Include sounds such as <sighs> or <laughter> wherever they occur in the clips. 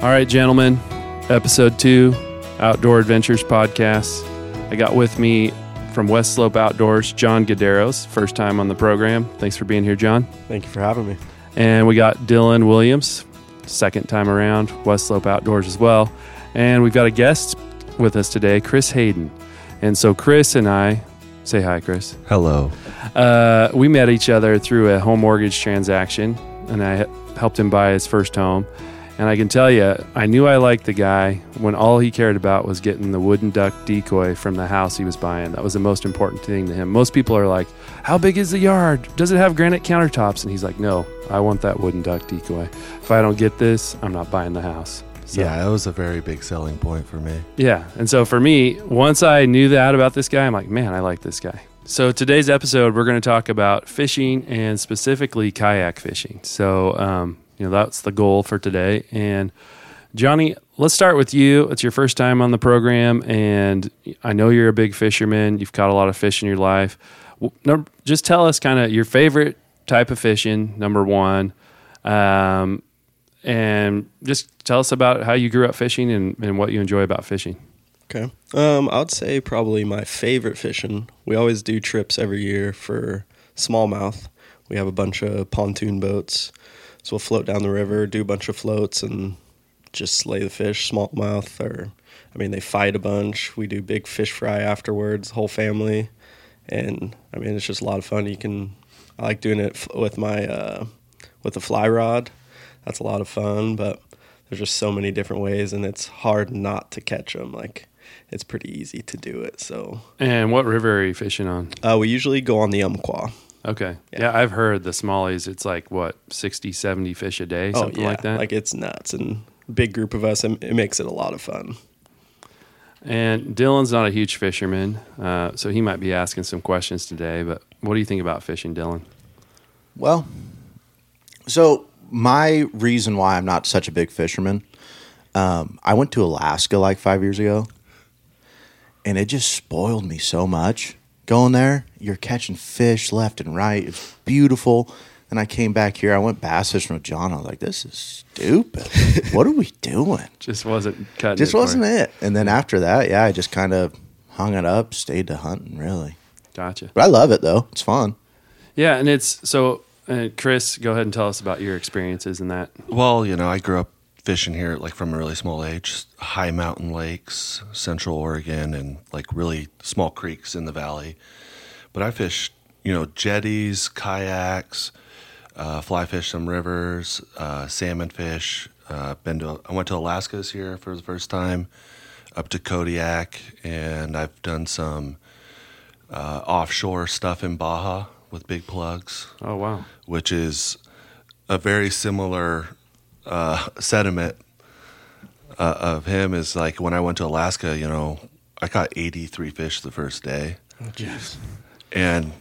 All right, gentlemen, episode two, Outdoor Adventures podcast. I got with me from West Slope Outdoors, John Gaderos, first time on the program. Thanks for being here, John. Thank you for having me. And we got Dylan Williams, second time around, West Slope Outdoors as well. And we've got a guest with us today, Chris Hayden. And so Chris and I, say hi, Chris. Hello. Uh, we met each other through a home mortgage transaction, and I helped him buy his first home. And I can tell you, I knew I liked the guy when all he cared about was getting the wooden duck decoy from the house he was buying. That was the most important thing to him. Most people are like, How big is the yard? Does it have granite countertops? And he's like, No, I want that wooden duck decoy. If I don't get this, I'm not buying the house. So, Yeah, that was a very big selling point for me. yeah. And so for me, once I knew that about this guy, I'm like, man, I like this guy. So today's episode, we're going to talk about fishing and specifically kayak fishing. So, um, you know, that's the goal for today. And Johnny, let's start with you. It's your first time on the program, and I know you're a big fisherman. You've caught a lot of fish in your life. Just tell us kind of your favorite type of fishing, number one. Um, and just tell us about how you grew up fishing and, and what you enjoy about fishing. Okay. Um, I would say probably my favorite fishing. We always do trips every year for smallmouth. We have a bunch of pontoon boats, so we'll float down the river, do a bunch of floats, and just slay the fish, smallmouth. Or, I mean, they fight a bunch. We do big fish fry afterwards, whole family, and I mean, it's just a lot of fun. You can, I like doing it with my uh, with the fly rod. That's a lot of fun, but there's just so many different ways, and it's hard not to catch them. Like it's pretty easy to do it. So And what river are you fishing on? uh, we usually go on the Umpqua. Okay. Yeah. Yeah. I've heard the smallies, it's like what, 60, 70 fish a day, something like that. Like it's nuts, and big group of us, it makes it a lot of fun. and Dylan's not a huge fisherman, uh, so he might be asking some questions today. But what do you think about fishing, Dylan? Well, so my reason why I'm not such a big fisherman, um, I went to Alaska like five years ago, and it just spoiled me so much. Going there, you're catching fish left and right. It's beautiful. And I came back here. I went bass fishing with John. I was like, "This is stupid. what are we <laughs> doing?" Just wasn't cutting. Just it wasn't you. it. And then after that, yeah, I just kind of hung it up, stayed to hunting, really. Gotcha. But I love it though. It's fun. Yeah, and it's so. Uh, Chris, go ahead and tell us about your experiences in that. Well, you know, I grew up fishing here like from a really small age, high mountain lakes, central Oregon, and like really small creeks in the valley. But I fished, you know, jetties, kayaks, uh, fly fish some rivers, uh, salmon fish. Uh, been to I went to Alaska this year for the first time, up to Kodiak, and I've done some uh, offshore stuff in Baja with big plugs Oh wow. which is a very similar uh, sediment uh, of him. Is like when I went to Alaska, you know, I caught 83 fish the first day, and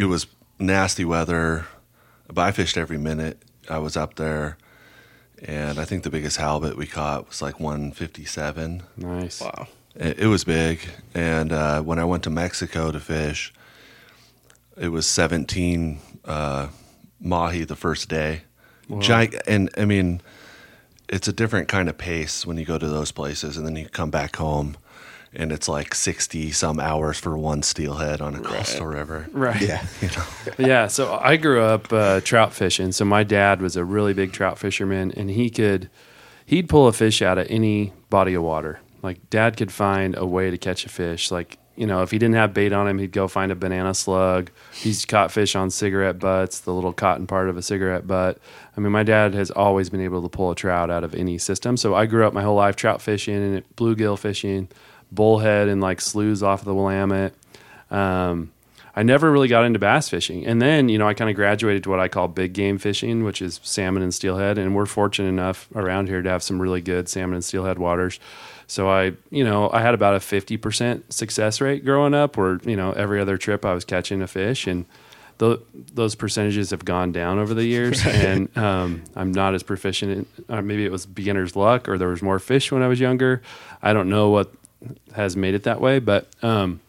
it was nasty weather, but I fished every minute. I was up there, and I think the biggest halibut we caught was like 157. Nice. Wow. It, it was big, and uh, when I went to Mexico to fish, it was 17 uh, mahi the first day. Gi- and I mean, it's a different kind of pace when you go to those places, and then you come back home, and it's like 60 some hours for one steelhead on a coastal river. Right. Yeah. <laughs> You know, <laughs> yeah, so I grew up uh, trout fishing. So my dad was a really big trout fisherman, and he could he'd pull a fish out of any body of water. Like dad could find a way to catch a fish. Like you know, if he didn't have bait on him, he'd go find a banana slug. He's caught fish on cigarette butts, the little cotton part of a cigarette butt. I mean, my dad has always been able to pull a trout out of any system. So I grew up my whole life trout fishing and bluegill fishing, bullhead and like sloughs off of the Willamette. Um, I never really got into bass fishing. And then, you know, I kind of graduated to what I call big game fishing, which is salmon and steelhead. And we're fortunate enough around here to have some really good salmon and steelhead waters. So I, you know, I had about a 50% success rate growing up where, you know, every other trip I was catching a fish and tho- those percentages have gone down over the years <laughs> and um, I'm not as proficient in, uh, maybe it was beginner's luck or there was more fish when I was younger. I don't know what has made it that way, but, um,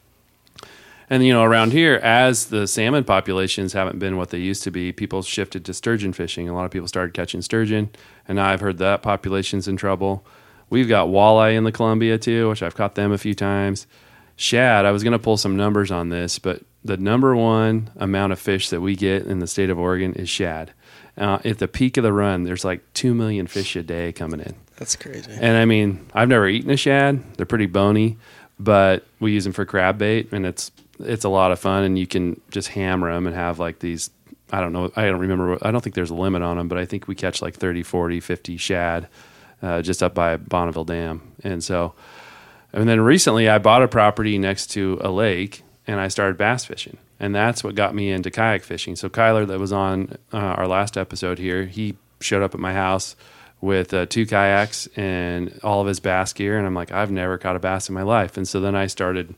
And you know, around here, as the salmon populations haven't been what they used to be, people shifted to sturgeon fishing. A lot of people started catching sturgeon, and now I've heard that population's in trouble. We've got walleye in the Columbia too, which I've caught them a few times. Shad, I was going to pull some numbers on this, but the number one amount of fish that we get in the state of Oregon is shad. Uh, at the peak of the run, there's like two million fish a day coming in. That's crazy. And I mean, I've never eaten a shad. They're pretty bony, but we use them for crab bait, and it's it's a lot of fun. And you can just hammer them and have like these. I don't know. I don't remember. I don't think there's a limit on them, but I think we catch like 30, 40, 50 shad uh, just up by Bonneville Dam. And so, and then recently I bought a property next to a lake and I started bass fishing. And that's what got me into kayak fishing. So Kyler, that was on uh, our last episode here, he showed up at my house with uh, two kayaks and all of his bass gear. And I'm like, I've never caught a bass in my life. And so then I started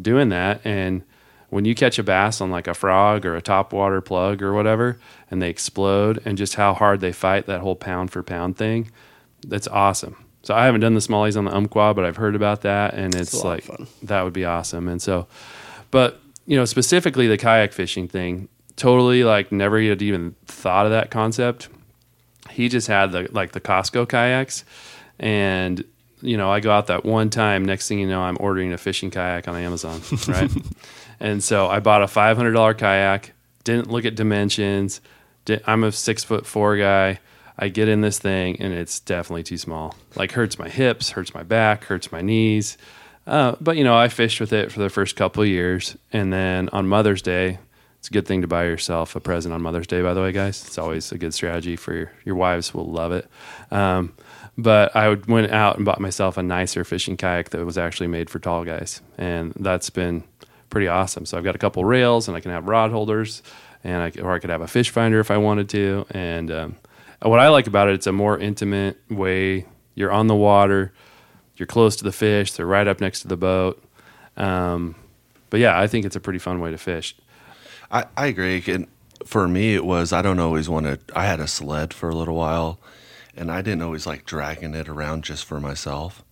doing that. And when you catch a bass on like a frog or a topwater plug or whatever, and they explode, and just how hard they fight that whole pound for pound thing, that's awesome. So I haven't done the smallies on the Umpqua, but I've heard about that, and it's, lot like that would be awesome. And so, but you know, specifically the kayak fishing thing, totally like never had even thought of that concept. He just had the like the Costco kayaks, and you know, I go out that one time. Next thing you know, I'm ordering a fishing kayak on Amazon, <laughs> right? and so I bought a five hundred dollar kayak. Didn't look at dimensions. Di- I'm a six foot four guy. I get in this thing and it's definitely too small. Like hurts my hips, hurts my back, hurts my knees. Uh, but you know, I fished with it for the first couple years, and then on Mother's Day, it's a good thing to buy yourself a present on Mother's Day. By the way, guys, it's always a good strategy for your your wives will love it. Um, but I went out and bought myself a nicer fishing kayak that was actually made for tall guys, and that's been pretty awesome. So I've got a couple rails, and I can have rod holders, and I, or I could have a fish finder if I wanted to. And um, what I like about it, it's a more intimate way. You're on the water, you're close to the fish, they're right up next to the boat. Um, but yeah, I think it's a pretty fun way to fish. I, I agree. And for me, it was I don't always want to. I had a sled for a little while, and I didn't always like dragging it around just for myself.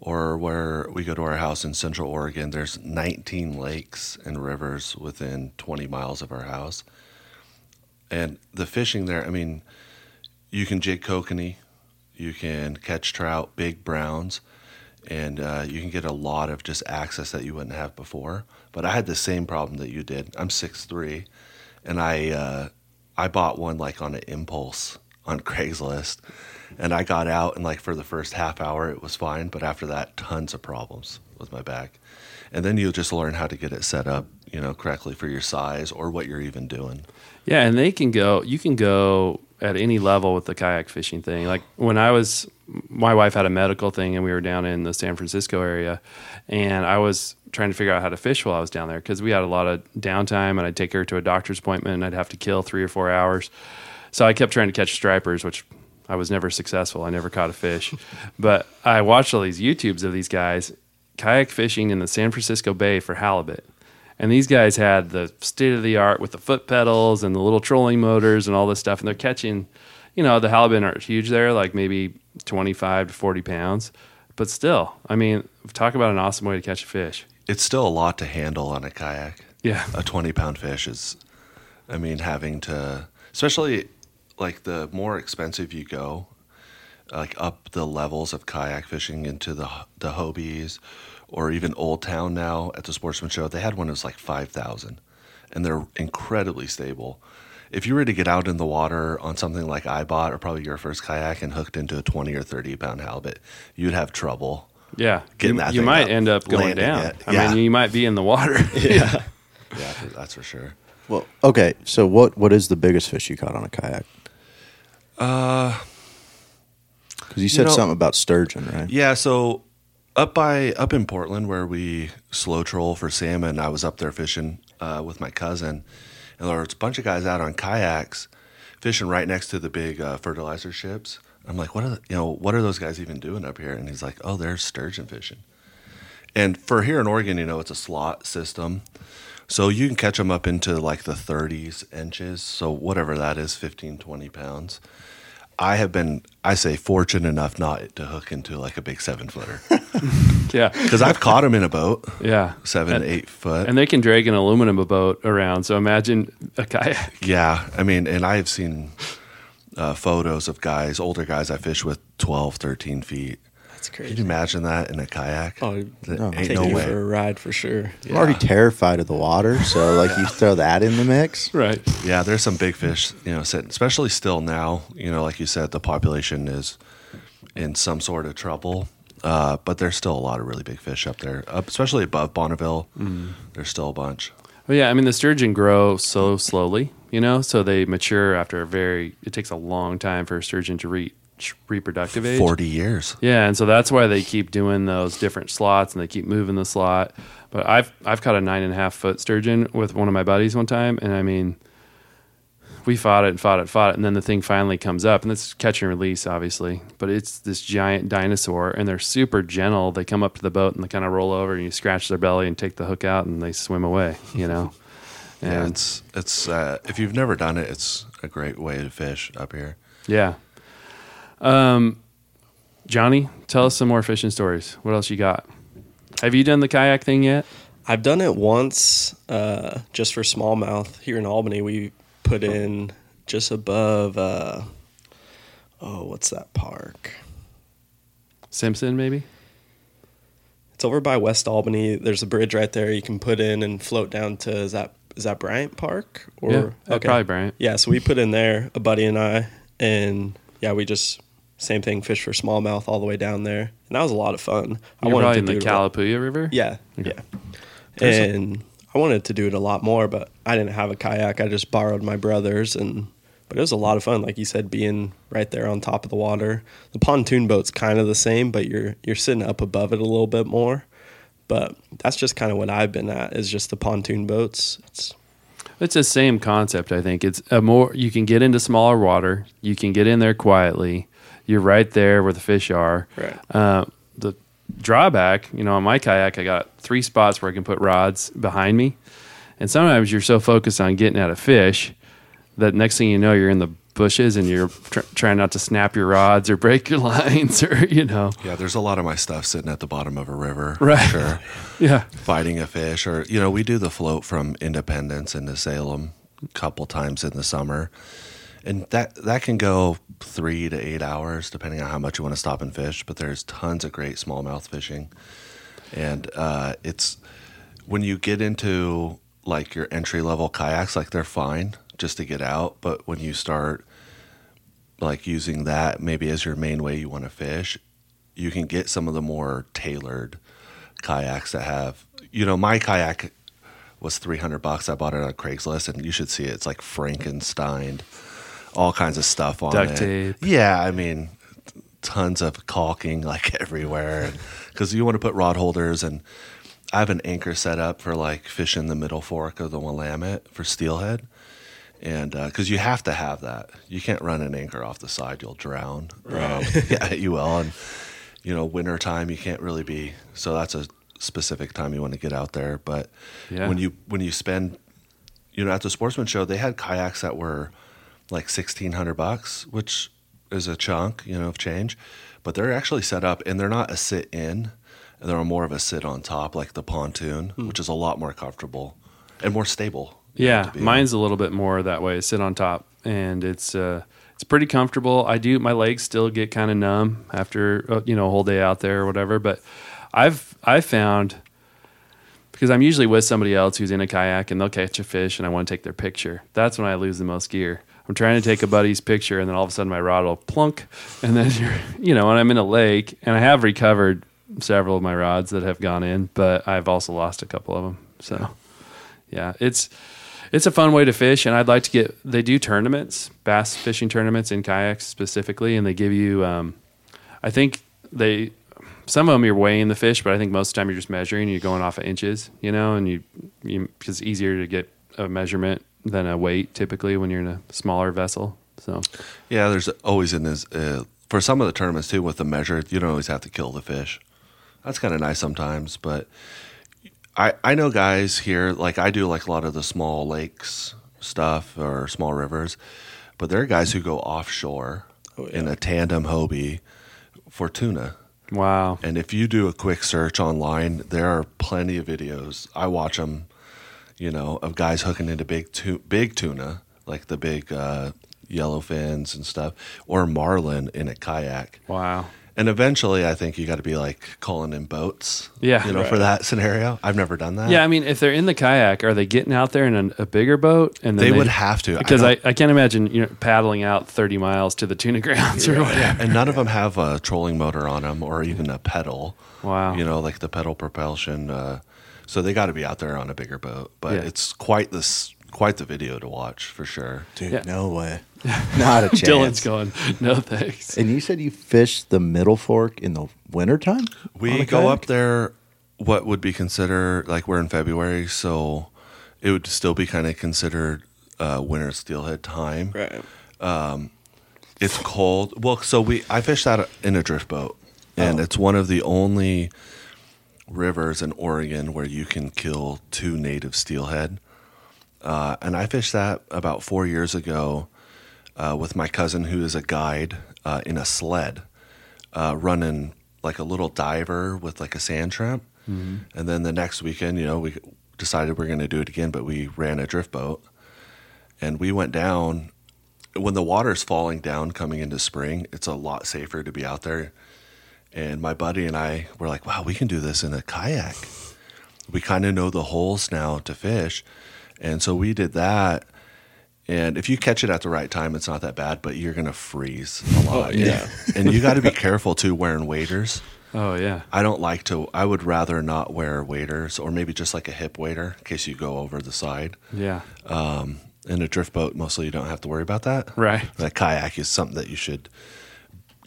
Or where we go to our house in Central Oregon, there's 19 lakes and rivers within 20 miles of our house, and the fishing there. I mean, you can jig kokanee, you can catch trout, big browns, and uh, you can get a lot of just access that you wouldn't have before. But I had the same problem that you did. I'm 6'3", and I uh, I bought one like on an impulse on <laughs> Craigslist, and I got out and like for the first half hour it was fine, but after that, tons of problems with my back. And then you'll just learn how to get it set up, you know, correctly for your size or what you're even doing. Yeah, and they can go. You can go at any level with the kayak fishing thing. Like when I was, my wife had a medical thing, and we were down in the San Francisco area, and I was trying to figure out how to fish while I was down there because we had a lot of downtime, and I'd take her to a doctor's appointment, and I'd have to kill three or four hours. So I kept trying to catch stripers, which I was never successful. I never caught a fish, <laughs> but I watched all these YouTubes of these guys kayak fishing in the San Francisco Bay for halibut. And these guys had the state of the art with the foot pedals and the little trolling motors and all this stuff. And they're catching, you know, the halibut aren't huge there, like maybe 25 to 40 pounds. But still, I mean, talk about an awesome way to catch a fish. It's still a lot to handle on a kayak. Yeah. a 20 pound fish is i mean having to especially like the more expensive you go like up the levels of kayak fishing into the the hobies or even old town now at the sportsman show they had one that was like 5000 and they're incredibly stable if you were to get out in the water on something like i bought or probably your first kayak and hooked into a 20 or 30 pound halibut you'd have trouble Yeah. Getting you that you thing might up, end up going down. it. I Yeah. mean, you might be in the water. <laughs> Yeah. yeah that's for sure Well, okay. So what what is the biggest fish you caught on a kayak? uh Because you said know- something about sturgeon, right? Yeah, so up by up in Portland where we slow troll for salmon, I was up there fishing uh, with my cousin, and there was a bunch of guys out on kayaks fishing right next to the big uh, fertilizer ships. I'm like, what are the, you know what are those guys even doing up here? And he's like, oh, they're sturgeon fishing. And for here in Oregon, you know, it's a slot system. So you can catch them up into like the 30s inches. So whatever that is, 15, 20 pounds. I have been, I say, fortunate enough not to hook into like a big seven footer <laughs> Yeah, because I've caught them in a boat, yeah, seven, And- eight foot. and they can drag an aluminum boat around. So imagine a kayak. yeah, I mean, and I've seen uh, photos of guys, older guys I fish with 12, 13 feet. That's Can crazy. you imagine that in a kayak? Oh, That no. ain't take no you way. for a ride for sure. I'm already terrified of the water, so like you <laughs> throw that in the mix. Right. Yeah, there's some big fish, you know, sitting, especially still now. You know, like you said, the population is in some sort of trouble, uh, but there's still a lot of really big fish up there, up, especially above Bonneville. There's still a bunch. Well, yeah, I mean the sturgeon grow so slowly, you know, so they mature after a very. It takes a long time for a sturgeon to reach reproductive age. Forty years. Yeah, and so that's why they keep doing those different slots and they keep moving the slot. But I've I've caught a nine and a half foot sturgeon with one of my buddies one time, and I mean, we fought it and fought it, fought it, and then the thing finally comes up, and it's catch and release, obviously. But it's this giant dinosaur, and they're super gentle. They come up to the boat and they kind of roll over, and you scratch their belly and take the hook out, and they swim away. You know. <laughs> Yeah, it's it's uh, if you've never done it, it's a great way to fish up here. Yeah. Um, Johnny, tell us some more fishing stories. What else you got? Have you done the kayak thing yet? I've done it once, uh, just for smallmouth here in Albany. We put in just above. Uh, oh, what's that park? Simpson, maybe. It's over by West Albany. There's a bridge right there. You can put in and float down to is that is that Bryant Park or yeah, uh, probably Bryant. Yeah, so we put in there, a buddy and I, and yeah, we just same thing, fish for smallmouth all the way down there, and that was a lot of fun. I You're wanted to in the do it a lot- Calapooia River. Yeah, Okay. yeah, uh, and I wanted to do it a lot more, but I didn't have a kayak. I just borrowed my brother's, and but it was a lot of fun. Like you said, being right there on top of the water. The pontoon boat's kind of the same, but you're you're sitting up above it a little bit more. But that's just kind of what I've been at is just the pontoon boats. It's It's the same concept. I think it's a more. You can get into smaller water. You can get in there quietly. You're right there where the fish are. Right. Uh, the drawback, you know, on my kayak, I got three spots where I can put rods behind me, and sometimes you're so focused on getting at a fish that next thing you know, you're in the bushes and you're tr- trying not to snap your rods or break your <laughs> lines or you know. Yeah, there's a lot of my stuff sitting at the bottom of a river. Right. Sure. <laughs> Yeah. Fighting a fish, or you know, we do the float from Independence into Salem a couple times in the summer, and that that can go three to eight hours depending on how much you want to stop and fish. But there's tons of great smallmouth fishing, and uh, it's when you get into like your entry level kayaks, like they're fine just to get out, but when you start like using that maybe as your main way you want to fish, you can get some of the more tailored kayaks that have, you know, my kayak was 300 bucks. I bought it on Craigslist and you should see it. It's like Frankenstein, all kinds of stuff on Duct it. tape. Yeah, I mean, tons of caulking <laughs> like everywhere because you want to put rod holders and I have an anchor set up for like fishing the middle fork of the Willamette for steelhead. And because you have to have that, you can't run an anchor off the side; you'll drown. Um, <laughs> yeah, you will. And you know, winter time, you can't really be. So that's a specific time you want to get out there. But Yeah. when you when you spend, you know, at the sportsman show, they had kayaks that were like sixteen hundred bucks, which is a chunk, you know, of change. But they're actually set up, and they're not a sit in; and they're more of a sit on top, like the pontoon, which is a lot more comfortable and more stable. know, Yeah, in. mine's a little bit more that way. Sit on top, and it's uh, it's pretty comfortable. I do my legs still get kind of numb after uh, you know a whole day out there or whatever. But I've I've found because I'm usually with somebody else who's in a kayak and they'll catch a fish and I want to take their picture. That's when I lose the most gear. I'm trying to take a buddy's picture and then all of a sudden my rod will plunk and then <laughs> you're you know and I'm in a lake and I have recovered several of my rods that have gone in, but I've also lost a couple of them. So yeah, it's it's a fun way to fish, and I'd like to get. They do tournaments, bass fishing tournaments in kayaks specifically, and they give you. Um, I think they some of them you're weighing the fish, but I think most of the time you're just measuring. You're going off of inches, you know, and you, you because it's easier to get a measurement than a weight typically when you're in a smaller vessel. So Yeah, there's always in this uh, for some of the tournaments too with the measure. You don't always have to kill the fish. That's kind of nice sometimes, but I I know guys here like I do like a lot of the small lakes stuff or small rivers, but there are guys who go offshore Oh, yeah. in a tandem Hobie for tuna. Wow. And if you do a quick search online, there are plenty of videos. I watch them, you know, of guys hooking into big tu- big tuna, like the big uh, yellow fins and stuff, or marlin in a kayak. Wow. And eventually, I think you got to be like calling in boats. Yeah. you know, for that scenario. I've never done that. Yeah, I mean, if they're in the kayak, are they getting out there in a, a bigger boat? And then they, would have to because I, don't- I, can't imagine you know paddling out thirty miles to the tuna <laughs> grounds or whatever. Yeah, and none of them have a trolling motor on them or even a pedal. Wow. You know, like the pedal propulsion. Uh, so they got to be out there on a bigger boat. But Yeah. it's quite this, quite the video to watch for sure. Dude, Yeah. no way. <laughs> Not a chance. Dylan's going, no thanks. And you said you fished the middle fork in the wintertime? on We go kayak? up there. What would be considered like we're in February, so it would still be kind of considered uh, winter steelhead time. Right. It's cold. Well, so we I fished that in a drift boat, and Oh. it's one of the only rivers in Oregon where you can kill two native steelhead. Uh, and I fished that about four years ago uh, with my cousin, who is a guide, uh, in a sled, uh, running like a little diver with like a sand shrimp. And then the next weekend, you know, we decided we're going to do it again, but we ran a drift boat, and we went down when the water's falling down coming into spring, it's a lot safer to be out there. And my buddy and I were like, wow, we can do this in a kayak. We kind of know the holes now to fish. And so we did that. And if you catch it at the right time, it's not that bad, but you're going to freeze a oh, lot. yeah. and you got to be careful too wearing waders. Oh yeah. I don't like to, I would rather not wear waders or maybe just like a hip wader in case you go over the side. Yeah. Um, in a drift boat, mostly you don't have to worry about that. Right. A kayak is something that you should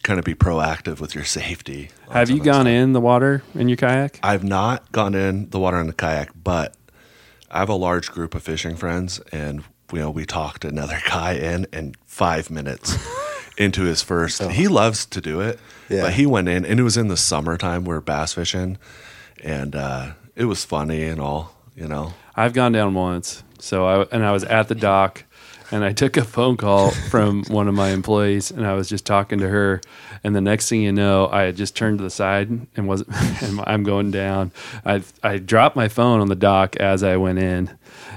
kind of be proactive with your safety. Have you some of that gone stuff. in the water in your kayak? I've not gone in the water in the kayak, but I have a large group of fishing friends, and you know we talked another <laughs> guy in, and five minutes <laughs> into his first, he loves to do it, Yeah. but he went in, and it was in the summertime. We are bass fishing, and uh, it was funny and all, you know. I've gone down once. So I and I was at the dock and I took a phone call from <laughs> one of my employees and I was just talking to her and the next thing you know I had just turned to the side and was <laughs> and I'm going down. I I dropped my phone on the dock as I went in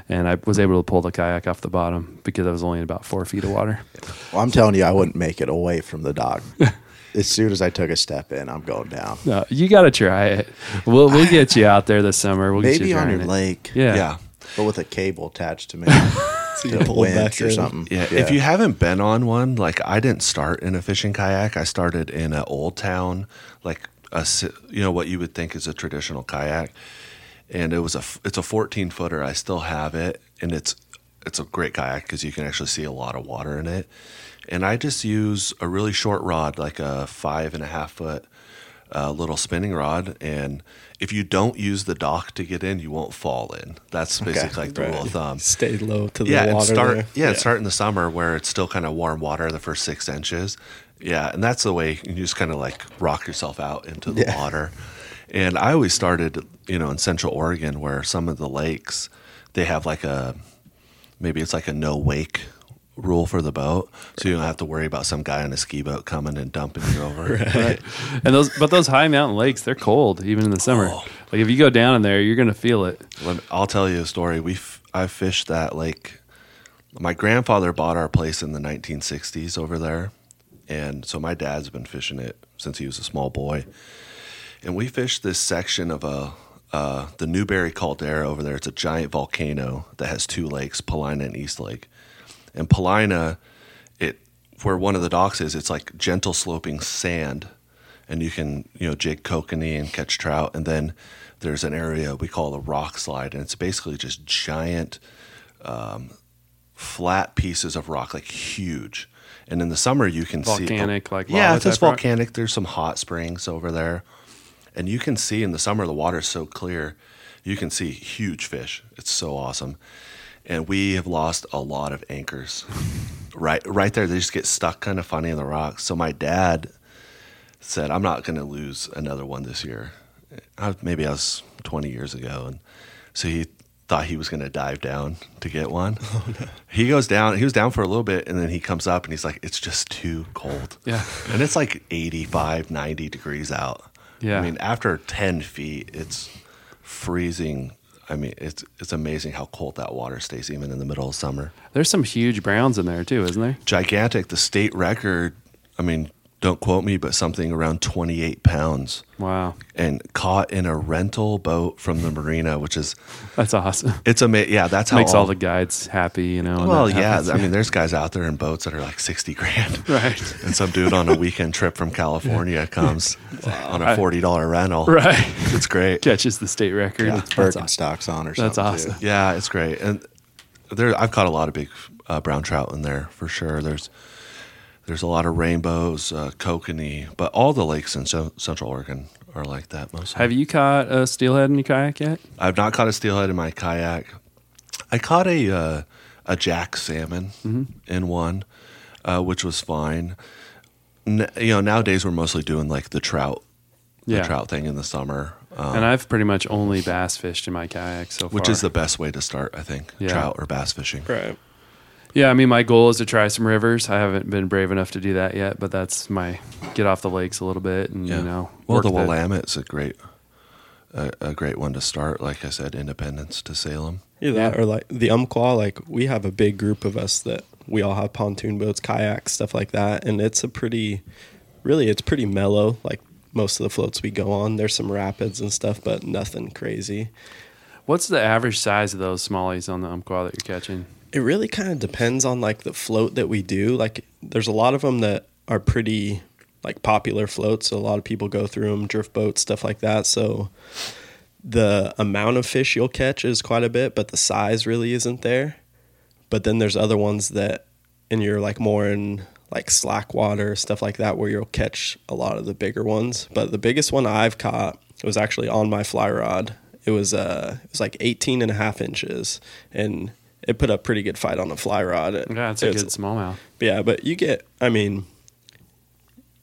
and I was able to pull the kayak off the bottom because I was only in about four feet of water. Well, I'm telling you, I wouldn't make it away from the dock. as soon as I took a step in, I'm going down. No, you got to try it. We'll we'll get you out there this summer. We'll get Maybe you on your it. lake, Yeah. yeah. but with a cable attached to me, <laughs> So you to pull back or in. something. Yeah, if you haven't been on one, like I didn't start in a fishing kayak. I started in an old town, like a you know what you would think is a traditional kayak, and it was a f- it's a 14 footer. I still have it, and it's it's a great kayak because you can actually see a lot of water in it. And I just use a really short rod, like a five and a half foot uh, little spinning rod, and if you don't use the dock to get in, you won't fall in. That's basically like the rule of thumb Stay low to the yeah, and water. start there. yeah, and start in the summer where it's still kind of warm water the first six inches. Yeah, and that's the way you just kind of like rock yourself out into the Yeah. water. And I always started, you know, in Central Oregon where some of the lakes they have like a maybe it's like a no wake rule for the boat, so you don't have to worry about some guy on a ski boat coming and dumping you over. <laughs> Right. And those, but those high mountain lakes, they're cold even in the summer. Oh. Like if you go down in there, you're gonna feel it. I'll tell you a story. We f- I fished that lake. My grandfather bought our place in the 1960s over there, and so my dad's been fishing it since he was a small boy. And we fished this section of a uh, the Newberry Caldera over there. It's a giant volcano that has two lakes, Paulina and East Lake. And Paulina, it where one of the docks is, it's like gentle sloping sand, and you can you know jig kokanee and catch trout. And then there's an area we call the rock slide, and it's basically just giant, um, flat pieces of rock, like huge. And in the summer, you can see Volcanic, like yeah, it's just type rock? volcanic. There's some hot springs over there, and you can see in the summer the water's so clear, you can see huge fish. It's so awesome, and we have lost a lot of anchors. right, right there, they just get stuck kind of funny in the rocks. So my dad said, "I'm not going to lose another one this year." I, maybe I was 20 years ago, and so he thought he was going to dive down to get one. <laughs> Oh, he goes down. He was down for a little bit, and then he comes up and he's like, "It's just too cold." Yeah. and it's like 85, 90 degrees out. Yeah. I mean, after ten feet, it's freezing. I mean, it's it's amazing how cold that water stays even in the middle of summer. There's some huge browns in there too, isn't there? Gigantic. The state record. I mean, don't quote me, but something around twenty eight pounds, Wow, and caught in a rental boat from the marina, which is that's awesome. <laughs> it's amazing. Yeah, that's how Makes all the guides happy, you know. Well, yeah. happens. I mean, there's guys out there in boats that are like sixty grand, <laughs> right, and some dude on a weekend trip from California comes <laughs> on a forty dollar rental. right. It's great. Catches the state record. Yeah, That's awesome. Birkenstocks on or That's awesome. too. Yeah, it's great. And there, I've caught a lot of big uh, brown trout in there for sure. There's there's a lot of rainbows, uh, kokanee, but all the lakes in so, Central Oregon are like that mostly. Have you caught a steelhead in your kayak yet? I've not caught a steelhead in my kayak. I caught a uh, a jack salmon in one, uh, which was fine. N- you know, nowadays we're mostly doing like the trout, Yeah. the trout thing in the summer, um, and I've pretty much only bass fished in my kayak so far. which is the best way to start, I think. Yeah. Trout or bass fishing. Right. Yeah, I mean, my goal is to try some rivers. I haven't been brave enough to do that yet, but that's my get off the lakes a little bit and Yeah. you know. well, work the Willamette's a great, a, a great one to start. Like I said, Independence to Salem. Either that Yeah. or like the Umpqua, like we have a big group of us that we all have pontoon boats, kayaks, stuff like that. And it's a pretty, really, it's pretty mellow. Like most of the floats we go on, there's some rapids and stuff, but nothing crazy. What's the average size of those smallies on the umpqua that you're catching? It really kind of depends on like the float that we do. Like there's a lot of them that are pretty like popular floats. So a lot of people go through them, drift boats, stuff like that. So the amount of fish you'll catch is quite a bit, but the size really isn't there. But then there's other ones that, and you're like more in like slack water, stuff like that, where you'll catch a lot of the bigger ones. But the biggest one I've caught was actually on my fly rod. It was uh, it was like 18 and a half inches, and it put a pretty good fight on the fly rod. It- Yeah, it's a it's- good smallmouth. yeah, but you get, I mean,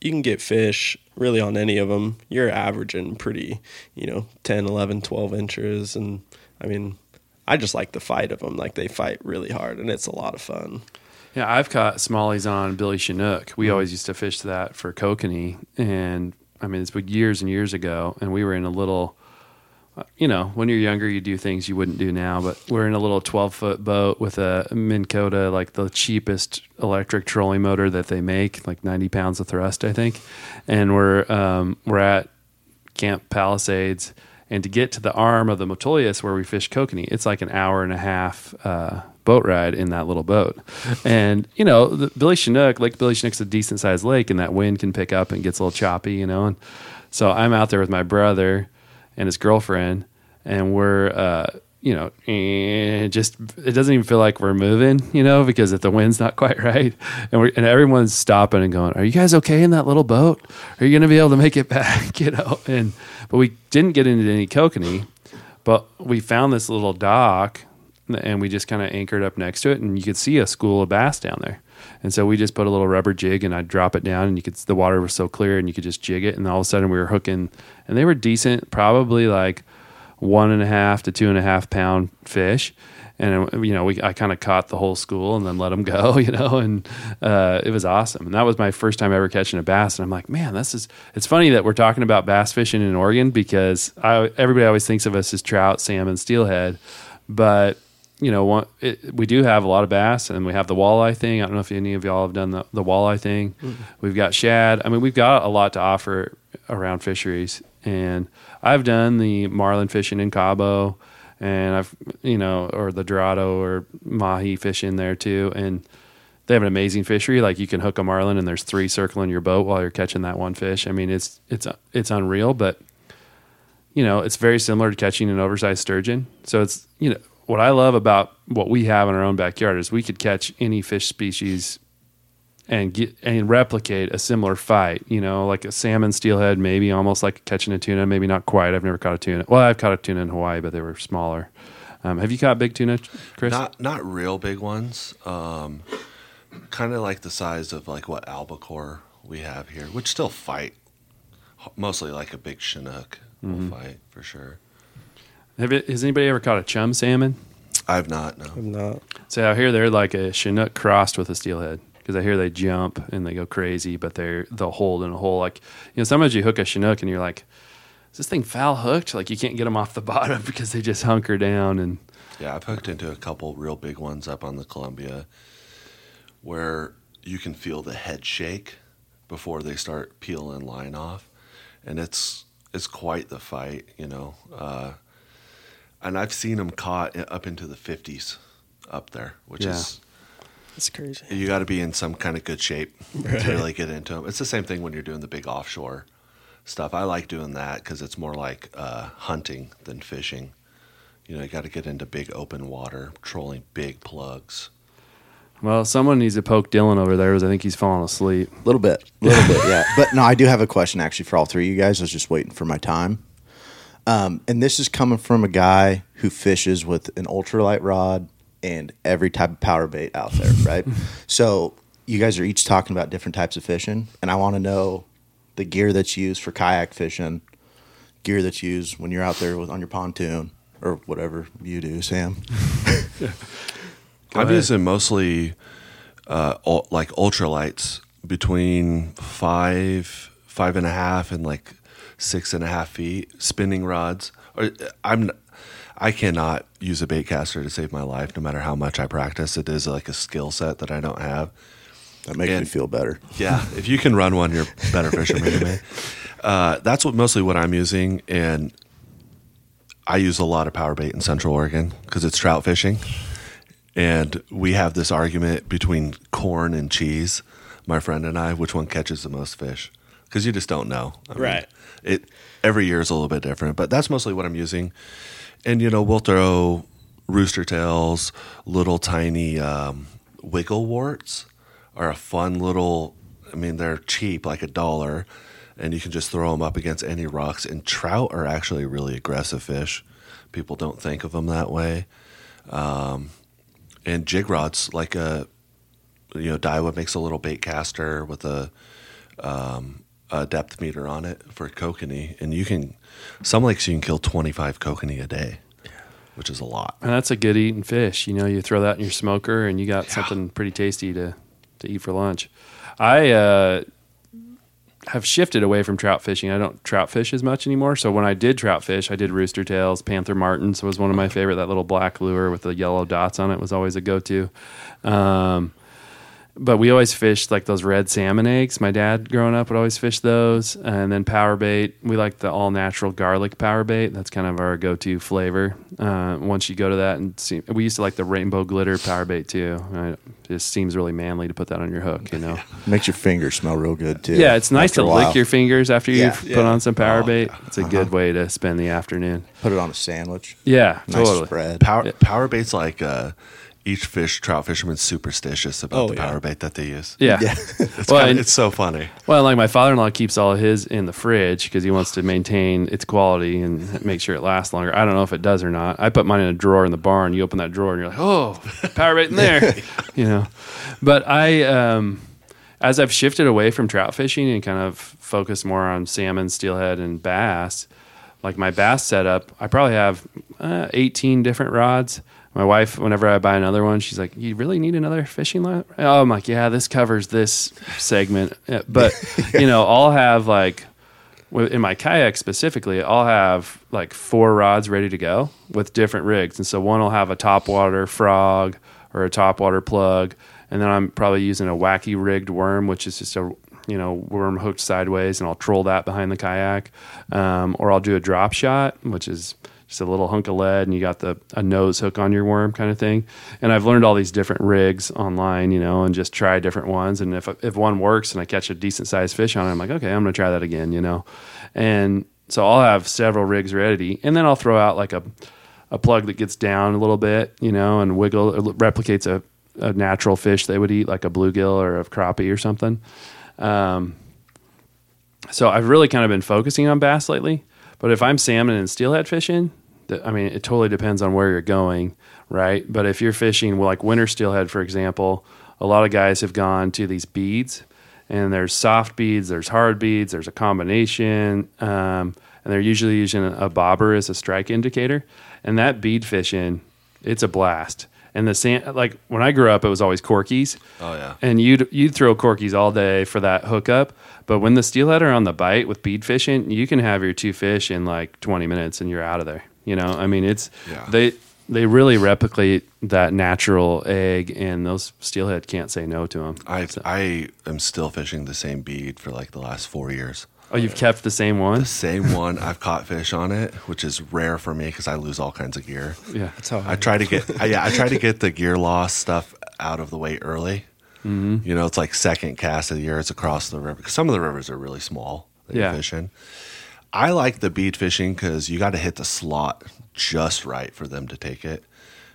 you can get fish really on any of them. You're averaging pretty, you know, 10, 11, 12 inches. And I mean, I just like the fight of them. Like they fight really hard and it's a lot of fun. Yeah, I've caught smallies on Billy Chinook. We mm-hmm. always used to fish that for kokanee, and I mean it's been years and years ago. And we were in a little, you know, when you're younger, you do things you wouldn't do now. But we're in a little 12 foot boat with a Minn Kota, like the cheapest electric trolling motor that they make, like 90 pounds of thrust, I think. And we're um, we're at Camp Palisades. And to get to the arm of the Metolius where we fish kokanee, it's like an hour and a half uh, boat ride in that little boat. And, you know, the Billy Chinook, Lake Billy Chinook's a decent sized lake, and that wind can pick up and gets a little choppy, you know. And so I'm out there with my brother and his girlfriend, and we're, uh, you know, eh, just it doesn't even feel like we're moving, you know, because if the wind's not <laughs> quite right, and we and everyone's stopping and going, "Are you guys okay in that little boat? Are you going to be able to make it <laughs> back?" <laughs> You know, and but we didn't get into any kokanee, but we found this little dock, and we just kind of anchored up next to it, and you could see a school of bass down there. And so we just put a little rubber jig, and I'd drop it down, and you could the water was so clear, and you could just jig it, and all of a sudden we were hooking, and they were decent, probably like one and a half to two and a half pound fish. And you know, we I kind of caught the whole school and then let them go, <laughs> you know, and uh, it was awesome. And that was my first time ever catching a bass. And I'm like, man, this is. It's funny that we're talking about bass fishing in Oregon because I, everybody always thinks of us as trout, salmon, steelhead, but you know, one, it, we do have a lot of bass, and we have the walleye thing. I don't know if any of y'all have done the, the walleye thing. Mm-hmm. We've got shad. I mean, we've got a lot to offer around fisheries, and I've done the marlin fishing in Cabo, and I've you know, or the Dorado or mahi fishing there too, and they have an amazing fishery. Like you can hook a marlin, and there's three circling your boat while you're catching that one fish. I mean, it's it's it's unreal, but you know, it's very similar to catching an oversized sturgeon. So it's, you know, what I love about what we have in our own backyard is we could catch any fish species and get and replicate a similar fight, you know, like a salmon steelhead, maybe almost like catching a tuna, maybe not quite. I've never caught a tuna. Well, I've caught a tuna in Hawaii, but they were smaller. Um, have you caught big tuna, Chris? Not not real big ones. Um, kind of like the size of like what albacore we have here, which still fight. Mostly like a big chinook will fight for sure. Have it, has anybody ever caught a chum salmon? I've not. No. I'm not. So out here they're like a Chinook crossed with a steelhead because I hear they jump and they go crazy, but they're they'll hold in a hole. Like you know, sometimes you hook a Chinook and you're like, is this thing foul hooked? Like you can't get them off the <laughs> bottom because they just hunker down and Yeah, I've hooked into a couple real big ones up on the Columbia where you can feel the head shake before they start peeling line off, and it's it's quite the fight, you know. Uh, and I've seen them caught up into the fifties up there, which Yeah. is It's crazy. you got to be in some kind of good shape Right. to really get into them. It's the same thing when you're doing the big offshore stuff. I like doing that because it's more like uh, hunting than fishing. You know, you got to get into big open water, trolling big plugs. well, someone needs to poke Dylan over there because I think he's falling asleep. A little bit, a little bit, yeah. <laughs> But no, I do have a question actually for all three of you guys. I was just waiting for my time. Um, and this is coming from a guy who fishes with an ultralight rod and every type of power bait out there, <laughs> right? so you guys are each talking about different types of fishing, and I want to know the gear that's used for kayak fishing, gear that's used when you're out there with, on your pontoon or whatever you do, Sam. I'm ahead. using mostly uh, ul- like ultralights between five, five and a half, and like six and a half feet spinning rods. Or I'm, I cannot use a bait caster to save my life, no matter how much I practice. It is like a skill set that I don't have. That makes me feel better. Yeah, if you can run one, you're better fisherman than me. <laughs> Uh, that's what mostly what I'm using, and I use a lot of power bait in Central Oregon because it's trout fishing, and we have this argument between corn and cheese, my friend and I, which one catches the most fish because you just don't know. I mean, Right. It every year is a little bit different, but that's mostly what I'm using, and you know we'll throw rooster tails, little tiny um, wiggle warts are a fun little. I mean, they're cheap, like a dollar, and you can just throw them up against any rocks. And trout are actually really aggressive fish. People don't think of them that way. Um, and jig rods, like a you know, Daiwa makes a little bait caster with a, um, a depth meter on it for kokanee, and you can some lakes you can kill twenty five kokanee a day, which is a lot. And that's a good eating fish. You know, you throw that in your smoker and you got something pretty tasty to, to eat for lunch. I uh, have shifted away from trout fishing. I don't trout fish as much anymore. So when I did trout fish, I did rooster tails. Panther martins was one of my favorite. That little black lure with the yellow dots on it was always a go to. Um, but we always fished like those red salmon eggs. My dad growing up would always fish those, and then power bait. We like the all natural garlic power bait. That's kind of our go to flavor. Uh, once you go to that and see, we used to like the rainbow glitter power bait too. It just seems really manly to put that on your hook, you know. <laughs> Makes your fingers smell real good too. Yeah, it's nice to lick your fingers after Yeah. you've put on some power Oh, bait. It's a good way to spend the afternoon. Put it on a sandwich. Yeah, Nice totally. spread. Power Yeah. power bait's like uh, each fish trout fisherman's superstitious about Oh, the yeah. power bait that they use. Yeah. Yeah. <laughs> It's, Well, kinda- and- it's so funny. Well, like my father in law keeps all of his in the fridge because he wants to maintain its quality and make sure it lasts longer. I don't know if it does or not. I put mine in a drawer in the barn. You open that drawer and you're like, oh, power bait in there, <laughs> you know. But I, um, as I've shifted away from trout fishing and kind of focused more on salmon, steelhead, and bass, like my bass setup, I probably have uh, 18 different rods. My wife, whenever I buy another one, she's like, "You really need another fishing line?" Oh, I'm like, "Yeah, this covers this segment." Uh, But <laughs> you know, I'll have like in my kayak specifically, I'll have like four rods ready to go with different rigs, and so one will have a topwater frog or a topwater plug, and then I'm probably using a wacky rigged worm, which is just a you know worm hooked sideways, and I'll troll that behind the kayak, um, or I'll do a drop shot, which is just a little hunk of lead, and you got the a nose hook on your worm kind of thing. And I've learned all these different rigs online, you know, and just try different ones. And if if one works and I catch a decent sized fish on it, I'm like, okay, I'm gonna try that again, you know. And so I'll have several rigs ready, and then I'll throw out like a a plug that gets down a little bit, you know, and wiggle replicates a, a natural fish they would eat, like a bluegill or a crappie or something. Um, so I've really kind of been focusing on bass lately. But if I'm salmon and steelhead fishing, I mean, it totally depends on where you're going, right? But if you're fishing like winter steelhead, for example, a lot of guys have gone to these beads, and there's soft beads, there's hard beads, there's a combination, um, and they're usually using a bobber as a strike indicator. And that bead fishing, it's a blast. And the sand, like when I grew up, it was always corkies. Oh, yeah. And you'd you'd throw corkies all day for that hookup. But when the steelhead are on the bite with bead fishing, you can have your two fish in like 20 minutes and you're out of there. You know, I mean, it's Yeah. they they really replicate that natural egg, and those steelhead can't say no to them. I I am still fishing the same bead for like the last four years. Oh, you've kept the same one? The same one. I've caught fish on it, which is rare for me because I lose all kinds of gear. Yeah. That's how I try to get I, yeah I try to get the gear loss stuff out of the way early. Mm-hmm. You know, it's like second cast of the year. It's across the river 'Cause some of the rivers are really small that Yeah. you're fishing. I like the bead fishing because you got to hit the slot just right for them to take it.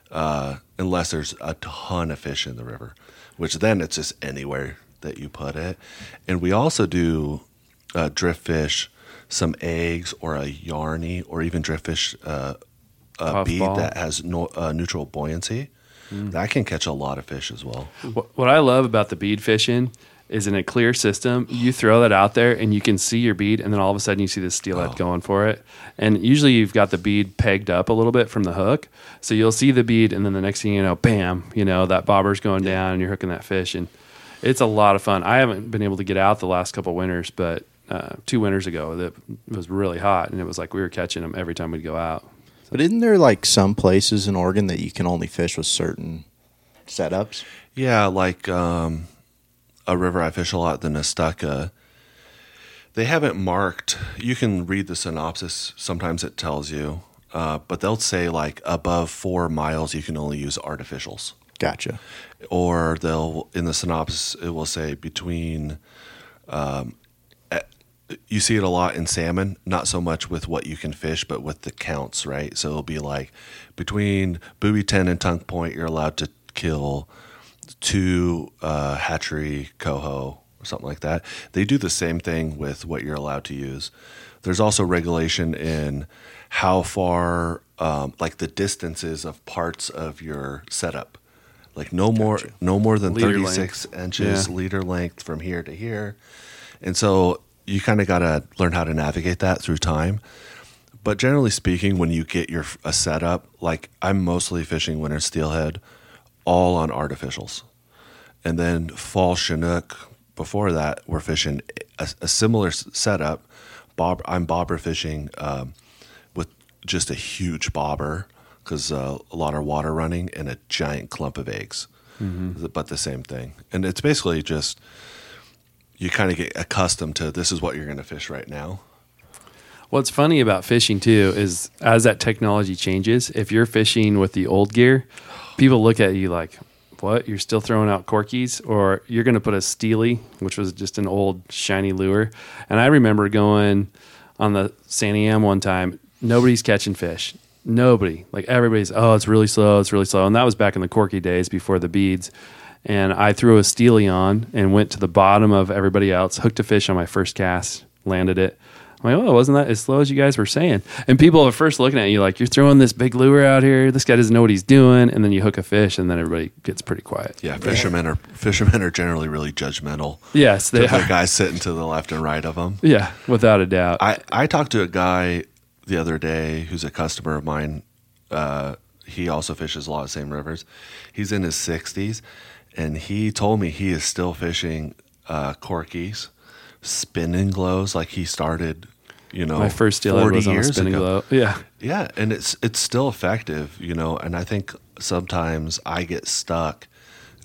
Uh, unless there's a ton of fish in the river, which then it's just anywhere that you put it. And we also do uh, drift fish, some eggs, or a yarny, or even drift fish uh, a bead Puffball. that has no, uh, neutral buoyancy. That can catch a lot of fish as well. What, what I love about the bead fishing is in a clear system, you throw that out there and you can see your bead, and then all of a sudden you see the steelhead going for it. And usually you've got the bead pegged up a little bit from the hook, so you'll see the bead, and then the next thing you know, bam, you know that bobber's going down, and you're hooking that fish, and it's a lot of fun. I haven't been able to get out the last couple winters, but uh, two winters ago that was really hot, and it was like we were catching them every time we'd go out. But isn't there like some places in Oregon that you can only fish with certain setups? Yeah, like um, a river I fish a lot, the Nestucca. They haven't marked. You can read the synopsis. Sometimes it tells you, uh, but they'll say like above four miles you can only use artificials, Gotcha. or they'll in the synopsis it will say between. Um, you see it a lot in salmon, not so much with what you can fish, but with the counts, right? So it'll be like between Buoy 10 and tongue point, you're allowed to kill two uh, hatchery coho or something like that. They do the same thing with what you're allowed to use. There's also regulation in how far, um, like the distances of parts of your setup. Like no more, no more than Leader 36 inches Yeah. leader length from here to here, and so you kind of got to learn how to navigate that through time. But generally speaking, when you get your a setup, like I'm mostly fishing winter steelhead, all on artificials, and then fall chinook. Before that, we're fishing a, a similar setup. Bob, I'm bobber fishing um, with just a huge bobber because uh, a lot of water running and a giant clump of eggs, but the same thing. And it's basically just you kind of get accustomed to this is what you're going to fish right now. What's funny about fishing too is as that technology changes, if you're fishing with the old gear, people look at you like, "What? You're still throwing out corkies?" Or you're going to put a steely, which was just an old shiny lure. And I remember going on the Sandy Am one time. Nobody's catching fish. Nobody. Like everybody's, oh, it's really slow. It's really slow. And that was back in the corky days before the beads. And I threw a steely on and went to the bottom of everybody else, hooked a fish on my first cast, landed it. I'm like, oh, wasn't that as slow as you guys were saying? And people are first looking at you like, you're throwing this big lure out here. This guy doesn't know what he's doing. And then you hook a fish, and then everybody gets pretty quiet. Yeah, fishermen are fishermen are generally really judgmental. Yes, they the guys sitting to the left and right of them. Yeah, without a doubt. I, I talked to a guy the other day who's a customer of mine. Uh, he also fishes a lot of same rivers. He's in his 60s, and he told me he is still fishing uh, corkies, Spin-N-Glos like he started, you know, My first 40 was on a spinning ago. glow. Yeah. Yeah, and it's it's still effective, you know. And I think sometimes I get stuck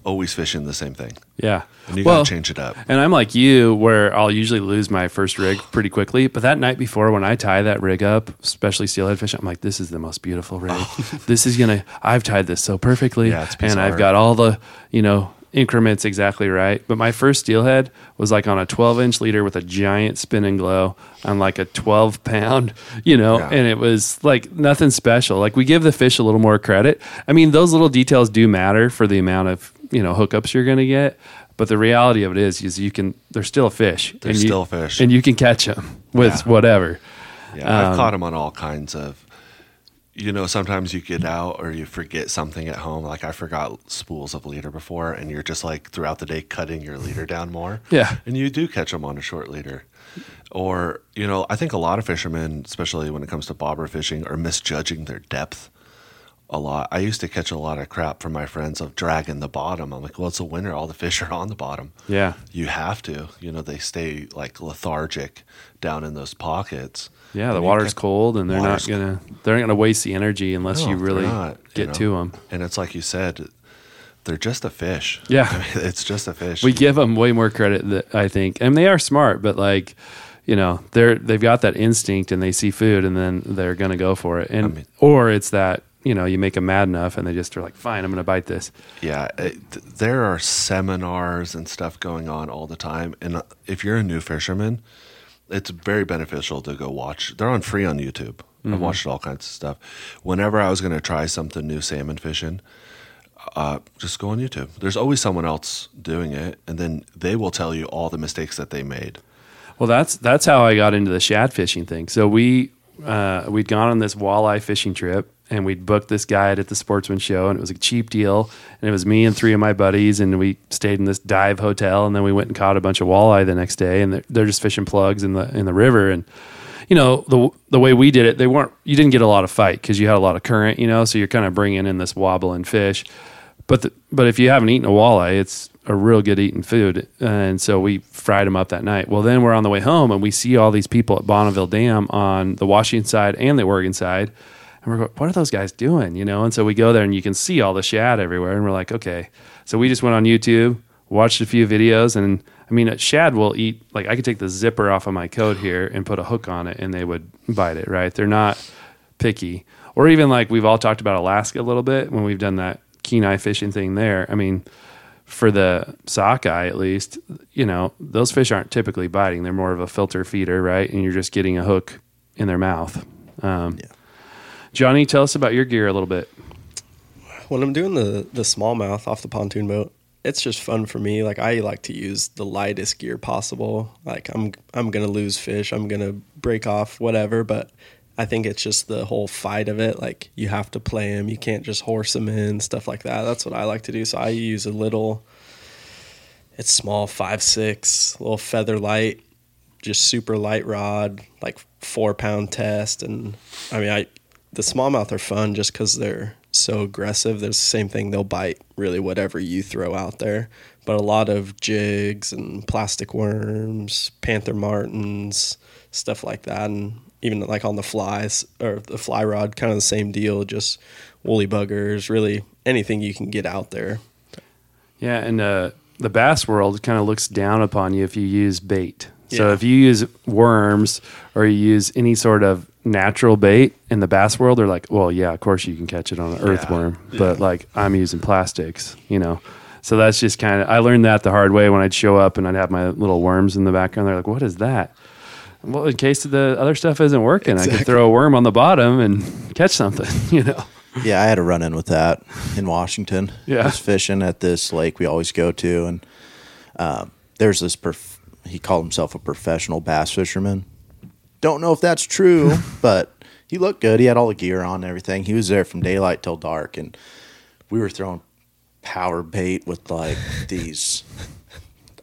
always fishing the same thing, Yeah. and you Well, gotta change it up. And I'm like you, where I'll usually lose my first rig pretty quickly. But that night before, when I tie that rig up, especially steelhead fishing, I'm like, this is the most beautiful rig. <laughs> this is gonna. I've tied this so perfectly, Yeah, it's and I've got all the you know increments exactly right. But my first steelhead was like on a 12 inch leader with a giant Spin-N-Glo on like a 12 pound, <laughs> you know, Yeah. and it was like nothing special. Like we give the fish a little more credit. I mean, those little details do matter for the amount of you know hookups you're going to get. But the reality of it is, is you can. They're still a fish. They're and you- still fish. and you can catch them with Yeah. whatever. Yeah, I've Um, caught them on all kinds of. you know, sometimes you get out or you forget something at home. Like I forgot spools of leader before, and you're just like throughout the day cutting your leader down more. Yeah. And you do catch them on a short leader. Or, you know, I think a lot of fishermen, especially when it comes to bobber fishing, are misjudging their depth a lot. I used to catch a lot of crap from my friends of dragging the bottom. I'm like, well, it's a winter. All the fish are on the bottom. Yeah. You have to. You know, they stay like lethargic down in those pockets. Yeah, the water's cold, and they're not gonna they're not gonna waste the energy unless No, you really not, you get know. to them. And it's like you said, they're just a fish. Yeah. I <laughs> mean, it's just a fish. We give them way more credit that I think, and they are smart, but like, you know, they're they've got that instinct and they see food and then they're gonna go for it, and mean- or it's that you know you make them mad enough and they just are like, fine, I'm gonna bite this. Yeah, it, there are seminars and stuff going on all the time. And uh, if you're a new fisherman, it's very beneficial to go watch. They're on free on YouTube. I've watched all kinds of stuff. Whenever I was going to try something new, salmon fishing, uh, just go on YouTube. There's always someone else doing it, and then they will tell you all the mistakes that they made. Well, that's that's how I got into the shad fishing thing. So we uh, we'd gone on this walleye fishing trip, and we'd booked this guide at the Sportsman Show, and it was a cheap deal. And it was me and three of my buddies, and we stayed in this dive hotel, and then we went and caught a bunch of walleye the next day, and they're, they're just fishing plugs in the in the river, and you know the the way we did it, they weren't you didn't get a lot of fight because you had a lot of current, you know, so you're kind of bringing in this wobbling fish. But the, but if you haven't eaten a walleye, it's a real good eating food. And so we fried them up that night. Well, then we're on the way home and we see all these people at Bonneville Dam on the Washington side and the Oregon side. And we're going, what are those guys doing? You know? And so we go there and you can see all the shad everywhere. And we're like, okay. So we just went on YouTube, watched a few videos. And I mean, shad will eat, like I could take the zipper off of my coat here and put a hook on it and they would bite it, right? They're not picky. Or even like we've all talked about Alaska a little bit when we've done that Kenai fishing thing there. I mean, for the sockeye at least, you know, those fish aren't typically biting. They're more of a filter feeder, right? And you're just getting a hook in their mouth. Um, Yeah. Johnny, tell us about your gear a little bit. when I'm doing the the smallmouth off the pontoon boat, it's just fun for me. Like I like to use the lightest gear possible. Like I'm I'm gonna lose fish, I'm gonna break off whatever, but I think it's just the whole fight of it. Like you have to play them, you can't just horse them in, stuff like that. That's what I like to do. So I use a little. It's small, five six, little feather light, just super light rod, like four pound test, and I mean I the smallmouth are fun just because they're so aggressive. There's the same thing; they'll bite really whatever you throw out there. But a lot of jigs and plastic worms, panther martins, stuff like that, and even like on the flies or the fly rod, kind of the same deal. Just woolly buggers, really anything you can get out there. Yeah, and uh, the bass world kind of looks down upon you if you use bait. So if you use worms or you use any sort of natural bait in the bass world, they're like, well, yeah, of course you can catch it on an earthworm, but like I'm using plastics, you know. So that's just kind of I learned that the hard way when I'd show up and I'd have my little worms in the background. They're like, what is that? Well, in case the other stuff isn't working, I could throw a worm on the bottom and <laughs> catch something, <laughs> you know. Yeah, I had a run in with that in Washington. Yeah. I was fishing at this lake we always go to, and um, there's this. Perf- he called himself a professional bass fisherman. Don't know if that's true, <laughs> but he looked good. He had all the gear on and everything. He was there from daylight till dark, and we were throwing power bait with like <laughs> these.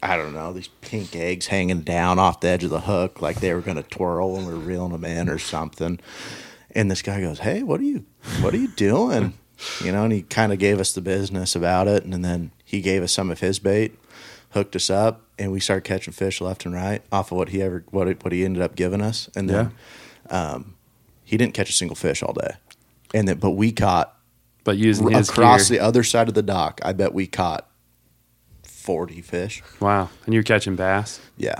I don't know these pink eggs hanging down off the edge of the hook, like they were going to twirl when we were reeling them in or something. And this guy goes, "Hey, what are you, what are you doing?" You know, and he kind of gave us the business about it, and then he gave us some of his bait, hooked us up, and we started catching fish left and right off of what he ever what what he ended up giving us. And then um, he didn't catch a single fish all day, and then but we caught But using his across gear. the other side of the dock. I bet we caught forty fish. wow, and you're catching bass. Yeah,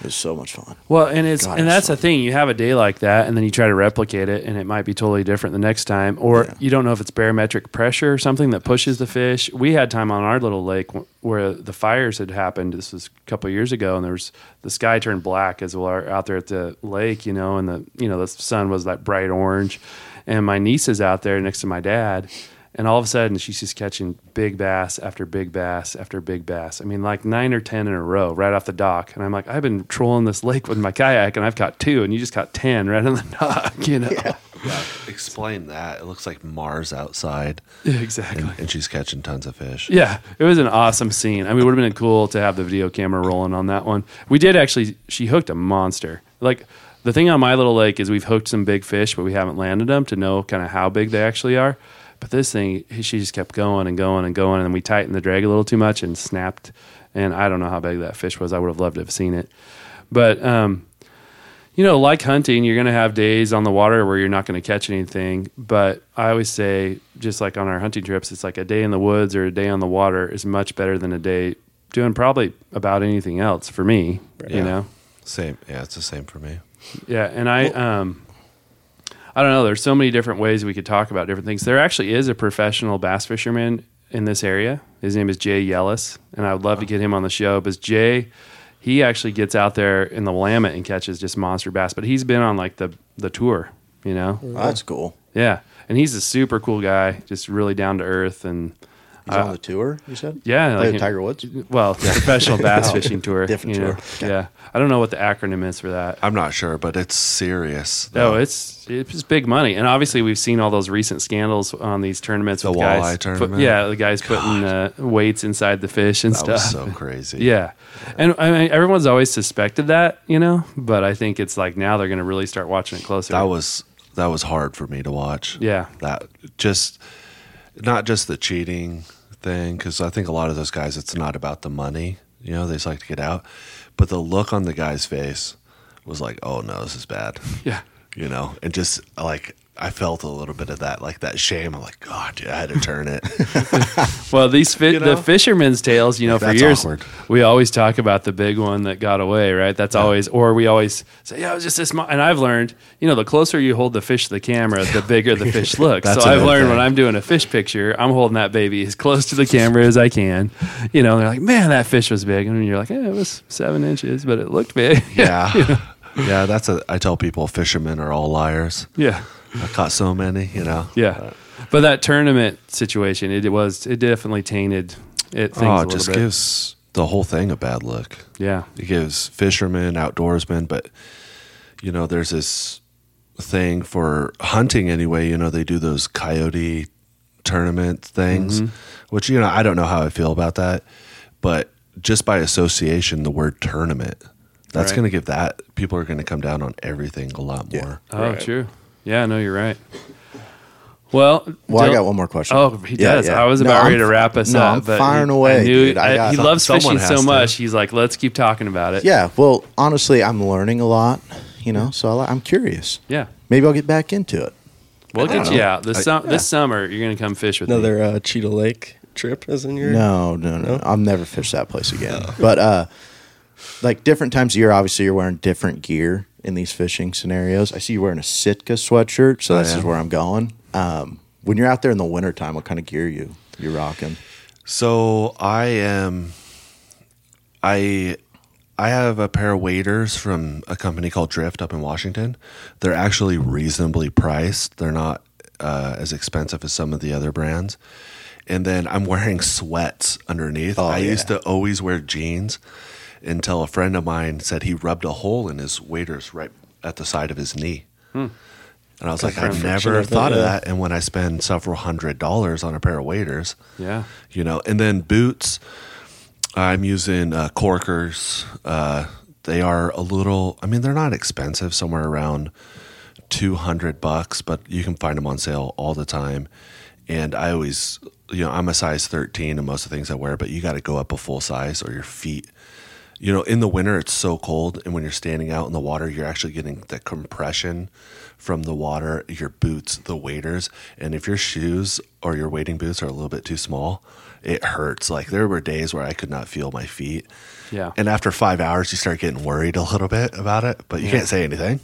it was so much fun. Well, and it's God, and that's the thing. You have a day like that, and then you try to replicate it, and it might be totally different the next time. Or Yeah. you don't know if it's barometric pressure or something that pushes the fish. We had time on our little lake where the fires had happened. This was a couple of years ago, and there was the sky turned black as well out there at the lake, you know, and the you know the sun was that bright orange, and my niece is out there next to my dad. And all of a sudden, she's just catching big bass after big bass after big bass. I mean, like nine or 10 in a row right off the dock. And I'm like, I've been trolling this lake with my kayak and I've caught two, and you just caught 10 right on the <laughs> dock, you know? Yeah. Explain that. It looks like Mars outside, Yeah, <laughs> exactly. and, and she's catching tons of fish. Yeah, it was an awesome scene. I mean, it would have been cool to have the video camera rolling on that one. We did actually. She hooked a monster. Like the thing on my little lake is we've hooked some big fish, but we haven't landed them to know kind of how big they actually are. But this thing, she just kept going and going and going, and we tightened the drag a little too much and snapped. And I don't know how big that fish was. I would have loved to have seen it, but um, you know, like hunting, you're going to have days on the water where you're not going to catch anything. But I always say, just like on our hunting trips, it's like a day in the woods or a day on the water is much better than a day doing probably about anything else for me. You Yeah. know, Same. Yeah, it's the same for me. yeah. And I, um, I don't know. There's so many different ways we could talk about different things. There actually is a professional bass fisherman in this area. His name is Jay Yellis, and I would love to get him on the show. Because Jay, he actually gets out there in the Willamette and catches just monster bass. But he's been on like the the tour, you know. That's cool. Yeah, and he's a super cool guy, just really down to earth, and He's Uh, on the tour. You said. yeah, Like like Tiger Woods. Well, professional bass <laughs> fishing tour, Different tour. Okay. Yeah, I don't know what the acronym is for that. I'm not sure, but it's serious. No, it's it's big money, and obviously we've seen all those recent scandals on these tournaments. The with guys walleye put- tournament? yeah, the guys putting uh, weights inside the fish and that stuff. was so crazy. <laughs> yeah, and I mean, everyone's always suspected that, you know, but I think it's like now they're going to really start watching it closer. that was that was hard for me to watch. yeah, that just not just the cheating thing because I think a lot of those guys it's not about the money. You know, they just like to get out, but the look on the guy's face was like, "Oh no, this is bad." yeah. You know, and just like I felt a little bit of that, like that shame. I'm like, God, dude, I had to turn it. <laughs> Well, these fi- <laughs> You know? the fishermen's tales, you know, for That's years awkward. we always talk about the big one that got away, right? That's always, or we always say, yeah, it was just this. Mo-. And I've learned, you know, the closer you hold the fish to the camera, the <laughs> bigger the fish looks. So I've learned when. I'm doing a fish picture, I'm holding that baby as close to the camera as I can. You know, they're like, man, that fish was big, and you're like, yeah, it was seven inches, but it looked big. yeah, yeah. That's a. I tell people fishermen are all liars. yeah. I caught so many. You know. Yeah. But that tournament situation, it, was it definitely tainted it things Oh, it little just bit. gives the whole thing a bad look. yeah. It gives fishermen, outdoorsmen, but you know, there's this thing for hunting anyway. You know, they do those coyote tournament things, Mm-hmm. which you know I don't know how I feel about that, but just by association, the word tournament that's Right. going to give that people are going to come down on everything a lot more. Oh, Right. true. Yeah, no, you're right. Well, Well, I got one more question. Oh, he Yeah, does. yeah. I was No, about ready I'm- to wrap us no, up. I'm but firing he, away, I knew dude. I I- he Some- loves fishing so has to. much. He's like, let's keep talking about it. Yeah. Well, honestly, I'm learning a lot. You know, so I- I'm curious. yeah. Maybe I'll get back into it. We'll I don't get you know. out this, sum- this summer. You're gonna come fish with me. Another uh, Cheetah Lake trip as in your No, no, no. No? I'll never fish that place again. But uh, like different times of year, obviously you're wearing different gear in these fishing scenarios. I see you wearing a Sitka sweatshirt, so this is where I'm going. Um, when you're out there in the wintertime, what kind of gear you you rocking? So I am, I, I have a pair of waders from a company called Drift up in Washington. They're actually reasonably priced. They're not uh, as expensive as some of the other brands. And then I'm wearing sweats underneath. Oh, I yeah. used to always wear jeans until a friend of mine said he rubbed a hole in his waders right at the side of his knee. And I was like, I friction never of thought of that. And when I spend several hundred dollars on a pair of waders, yeah. you know and then boots i'm using uh, Korkers uh, they are a little i mean they're not expensive somewhere around 200 bucks but you can find them on sale all the time and i always you know i'm a size 13 in most of the things i wear but you got to go up a full size or your feet you know in the winter it's so cold and when you're standing out in the water you're actually getting the compression from the water your boots the waders. And if your shoes or your wading boots are a little bit too small it hurts like there were days where i could not feel my feet Yeah. and after five hours you start getting worried a little bit about it but you can't say anything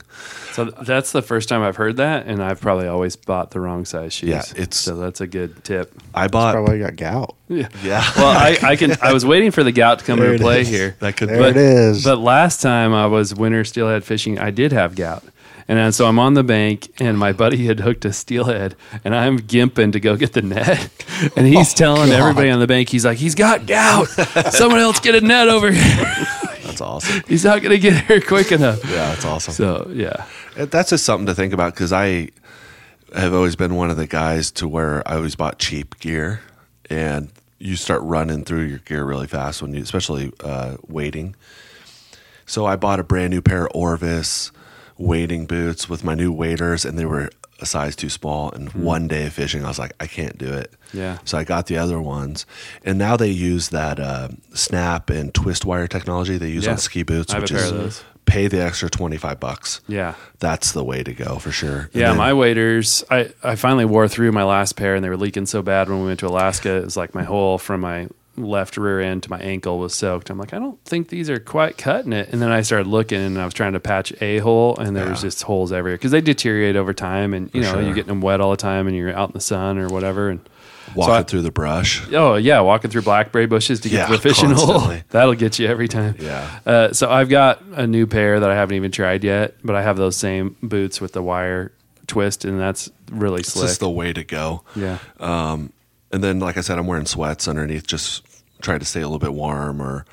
So that's the first time I've heard that, and I've probably always bought the wrong size shoes. Yeah, it's- so that's a good tip. i bought Probably got gout. Yeah. yeah Well, I, I can. <laughs> I was waiting for the gout to come There into play is. here. that could There but, it is. But last time I was winter steelhead fishing, I did have gout. And then, so I'm on the bank, and my buddy had hooked a steelhead, and I'm gimping to go get the net. <laughs> And he's telling God. everybody on the bank, he's like, he's got gout. Someone else get a net over here. <laughs> that's awesome <laughs> he's not going to get here quick enough. yeah that's awesome So, yeah. Uh, That's just something to think about because I, have always been one of the guys to where I always bought cheap gear, and you start running through your gear really fast when you, especially uh, wading. So I bought a brand new pair of Orvis wading boots with my new waders, and they were a size too small. And one day of fishing, I was like, I can't do it. Yeah. So I got the other ones, and now they use that uh, snap and twist wire technology they use Yeah. on ski boots, which is pay the extra twenty five bucks. Yeah. That's the way to go for sure. And Yeah, then- my waders, I, I finally wore through my last pair and they were leaking so bad when we went to Alaska. It was like my hole from my left rear end to my ankle was soaked. I'm like, I don't think these are quite cutting it. And then I started looking and I was trying to patch a hole and there was just holes everywhere because they deteriorate over time and you know, sure. you're getting them wet all the time and you're out in the sun or whatever. And walking I- through the brush. Oh yeah, walking through blackberry bushes to get Yeah, to the fishing hole. <laughs> That'll get you every time. Yeah. Uh, so I've got a new pair that I haven't even tried yet, but I have those same boots with the wire twist, and that's really It's slick. just the way to go. yeah. And then, like I said, I'm wearing sweats underneath, just trying to stay a little bit warm, or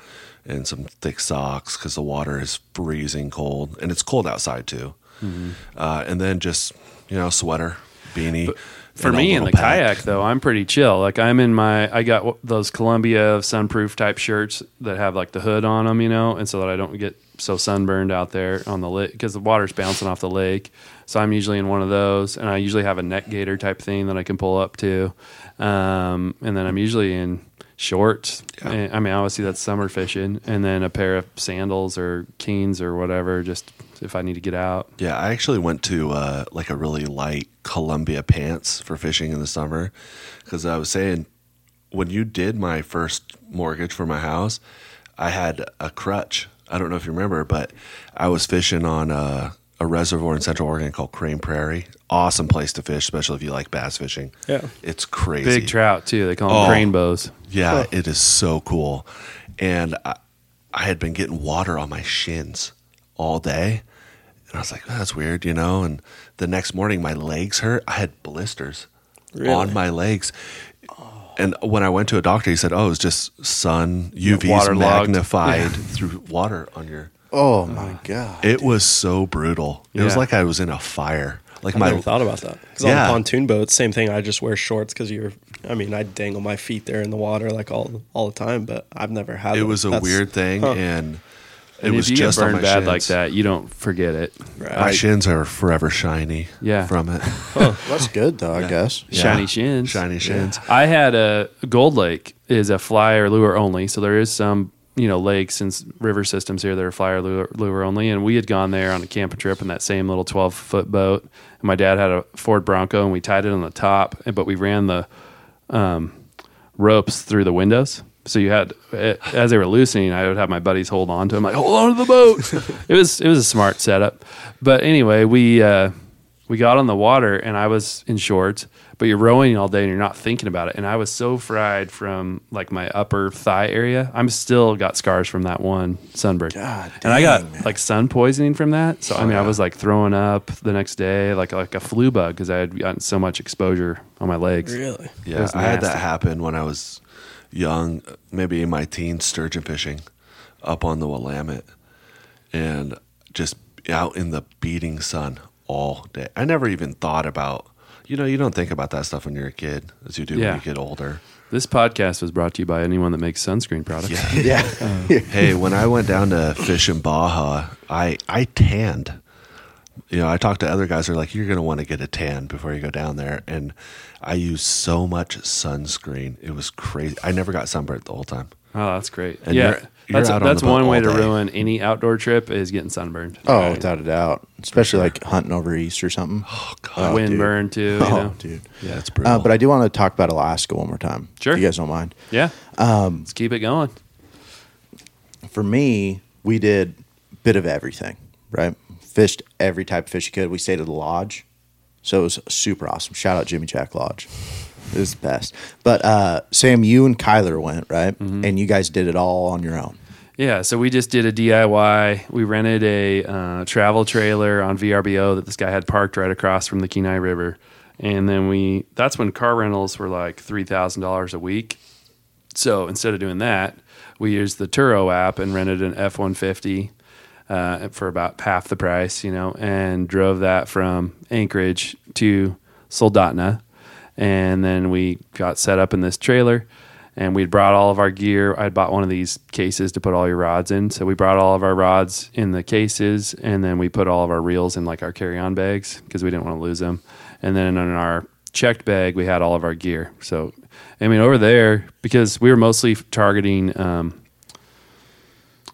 and some thick socks because the water is freezing cold, and it's cold outside too. Mm-hmm. Uh, and then just you know, sweater, beanie. For me in the pack. kayak though, I'm pretty chill. Like I'm in my, I got those Columbia sunproof type shirts that have like the hood on them, you know, and so that I don't get so sunburned out there on the lake because the water's bouncing off the lake. So I'm usually in one of those, and I usually have a neck gaiter type thing that I can pull up to, um, and then I'm usually in shorts. And- I mean, obviously that's summer fishing, and then a pair of sandals or keens or whatever, just if I need to get out. Yeah, I actually went to uh, like a really light Columbia pants for fishing in the summer because I was saying when you did my first mortgage for my house, I had a crutch. I don't know if you remember, but I was fishing on a, a reservoir in Central Oregon called Crane Prairie. Awesome place to fish, especially if you like bass fishing. Yeah. it's crazy. Big trout too. They call them Oh. crane bows. Yeah, it is so cool. And I, I had been getting water on my shins all day. And I was like, "Oh, that's weird, you know? And the next morning, my legs hurt. I had blisters Really? on my legs. And when I went to a doctor, he said, oh, it's just sun, UVs waterlogged. magnified through water on your. Oh uh, my god! It was so brutal. It was Yeah. like I was in a fire. Like I my never thought about that. Because Yeah. on the pontoon boats, same thing. I just wear shorts because you're. I mean, I dangle my feet there in the water like all all the time, but I've never had. it them. was a That's- weird thing, huh. and it And was if you just get on burned my bad shins. like that, you don't forget it. Right. My shins are forever shiny. Yeah. from it. <laughs> That's good though, I guess. Yeah. Shiny shins. Shiny shins. I had a Gold Lake is a fly or lure only, so there is some you know lakes and river systems here that are fly or lure, lure only. And we had gone there on a camping trip in that same little twelve foot boat. And my dad had a Ford Bronco, and we tied it on the top, but we ran the um, ropes through the windows. So you had, eh, as they were loosening, I would have my buddies hold on to them, like hold on to the boat. <laughs> it was it was a smart setup. But anyway, we uh, we got on the water, and I was in shorts. But you're rowing all day, and you're not thinking about it. And I was so fried from like my upper thigh area. I'm still got scars from that one sunburn. God and I got man. like sun poisoning from that. So I mean, I was like throwing up the next day, like like a flu bug, because I had gotten so much exposure on my legs. Really? Yeah, I had that happen when I was young, maybe in my teens, sturgeon fishing up on the Willamette, and just out in the beating sun all day. I never even thought about, you know, you don't think about that stuff when you're a kid, as you do Yeah. when you get older. This podcast was brought to you by anyone that makes sunscreen products. Yeah. <laughs> Yeah. <laughs> hey, when I went down to fish in Baja, I I tanned. You know, I talked to other guys who are like, "You're going to want to get a tan before you go down there," and I used so much sunscreen. It was crazy. I never got sunburned the whole time. Oh, that's great. And yeah, you're- you're that's out on that's one way to day. ruin any outdoor trip is getting sunburned. Oh, without a doubt. Especially like hunting over east or something. Oh God, Wind dude. burn too. You <laughs> Oh, know? dude. yeah, it's brutal. Uh, but I do want to talk about Alaska one more time. Sure. If you guys don't mind. Yeah. Um, Let's keep it going. For me, we did a bit of everything, right? Fished every type of fish you could. We stayed at the lodge. So it was super awesome. Shout out Jimmy Jack Lodge. It was the best. But uh, Sam, you and Kyler went, right? Mm-hmm. And you guys did it all on your own. Yeah, so we just did a DIY. We rented a uh, travel trailer on VRBO that this guy had parked right across from the Kenai River, and then we that's when car rentals were like three thousand dollars a week. So instead of doing that, we used the Turo app and rented an F one fifty uh, for about half the price, you know, and drove that from Anchorage to Soldotna, and then we got set up in this trailer. And we'd brought all of our gear. I'd bought one of these cases to put all your rods in. So we brought all of our rods in the cases, and then we put all of our reels in like our carry-on bags because we didn't want to lose them. And then in our checked bag, we had all of our gear. So, I mean, over there because we were mostly targeting um,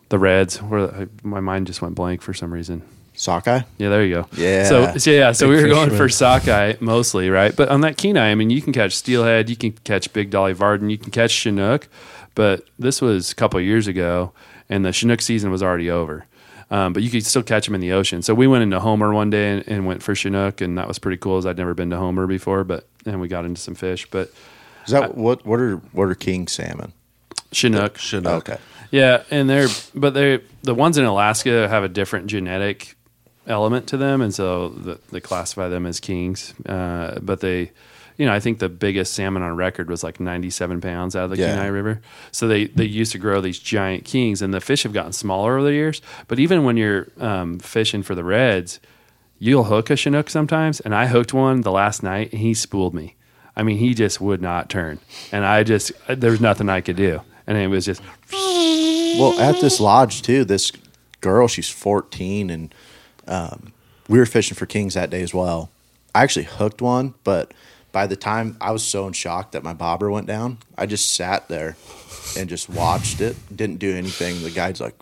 the reds. Where my mind just went blank for some reason. Sockeye. Yeah, there you go. Yeah. So, so yeah, so Big we were going for sockeye mostly, right? But on that Kenai, I mean, you can catch steelhead, you can catch big dolly varden, you can catch chinook. But this was a couple of years ago, and the chinook season was already over. Um, but you could still catch them in the ocean. So we went into Homer one day and, and went for chinook, and that was pretty cool. As I'd never been to Homer before, but and we got into some fish. But Is that what? What are what are king salmon? Chinook, Chinook. Okay. Yeah, and they're but they the ones in Alaska have a different genetic element to them, and so the, they classify them as kings. Uh, but they, you know, I think the biggest salmon on record was like 97 pounds out of the Yeah. Kenai River. So they they used to grow these giant kings, and the fish have gotten smaller over the years. But even when you're um, fishing for the reds, you'll hook a chinook sometimes, and I hooked one the last night, and he spooled me. I mean, he just would not turn, and I just there was nothing I could do, and it was just Well, at this lodge too, this girl, she's 14, and um, we were fishing for kings that day as well. I actually hooked one, but by the time I was so in shock that my bobber went down, I just sat there and just watched it. Didn't do anything. The guy's like,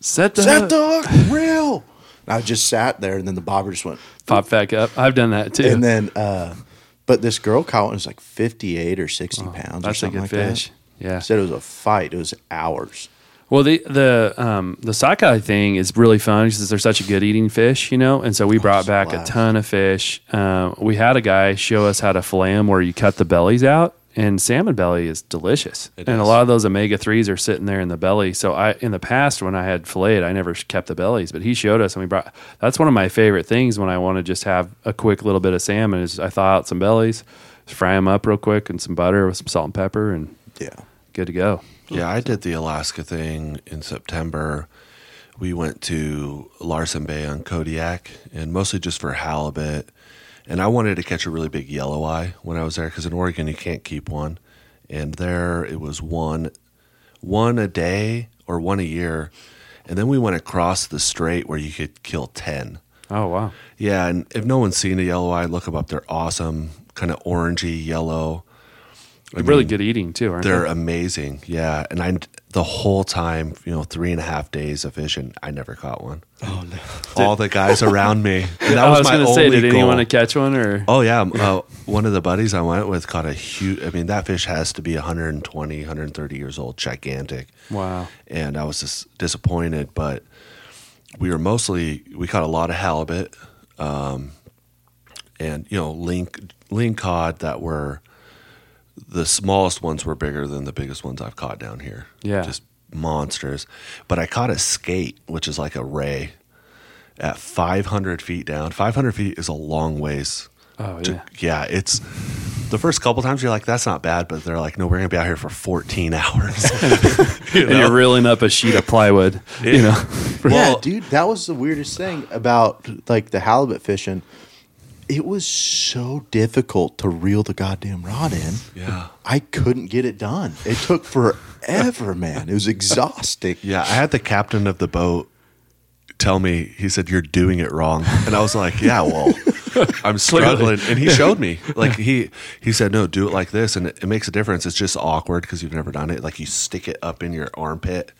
set the "Set hook." the hook, real." And I just sat there, and then the bobber just went, pop back up. I've done that too. and then, uh, but this girl caught one was like 58 or 60 pounds or Oh, That's a something good like fish. that. Yeah. Said it was a fight. It was hours. Well, the the um, the sockeye thing is really fun because they're such a good eating fish, you know. And so we brought it's a back a ton of fish. Uh, we had a guy show us how to fillet them, where you cut the bellies out, and salmon belly is delicious. It and a lot of those omega threes are sitting there in the belly. So I, in the past, when I had filleted, I never kept the bellies, but he showed us, and we brought. That's one of my favorite things when I want to just have a quick little bit of salmon. Is I thaw out some bellies, fry them up real quick, and some butter with some salt and pepper, and Yeah. good to go. Yeah, I did the Alaska thing in September. We went to Larsen Bay on Kodiak, and mostly just for halibut. And I wanted to catch a really big yellow eye when I was there because in Oregon you can't keep one, and there it was one, one a day or one a year, and then we went across the strait where you could kill ten. Oh wow. Yeah, and if no one's seen a yellow eye, look them up. They're awesome, kind of orangey yellow. I really mean, good eating too, aren't They're they? amazing. Yeah, and I the whole time, you know, three and a half days of fishing, I never caught one. Oh no. All the guys around me. And <laughs> that I was, was my going to only say, did goal. anyone catch one or? Oh yeah, uh, one of the buddies I went with caught a huge. I mean, that fish has to be 120, 130 years old, gigantic. Wow. And I was just disappointed, but we were mostly we caught a lot of halibut, um, and you know, link lean cod that were the smallest ones were bigger than the biggest ones I've caught down here. Yeah. just monsters. But I caught a skate, which is like a ray, at 500 feet down. 500 feet is a long ways. Oh to- yeah. yeah, it's the first couple times you're like, that's not bad, but they're like, no, we're gonna be out here for 14 <laughs> hours. <laughs> <laughs> You And know? you're reeling up a sheet of plywood. You know. yeah, Well- dude, that was the weirdest thing about like the halibut fishing. It was so difficult to reel the goddamn rod in. Yeah. I couldn't get it done. It took forever, man. It was exhausting. Yeah, I had the captain of the boat tell me, he said, You're doing it wrong. And I was like, Yeah, well, <laughs> I'm struggling. And he <laughs> showed me. Like he he said, No, do it like this. And it, it makes a difference. It's just awkward because you've never done it. Like you stick it up in your armpit.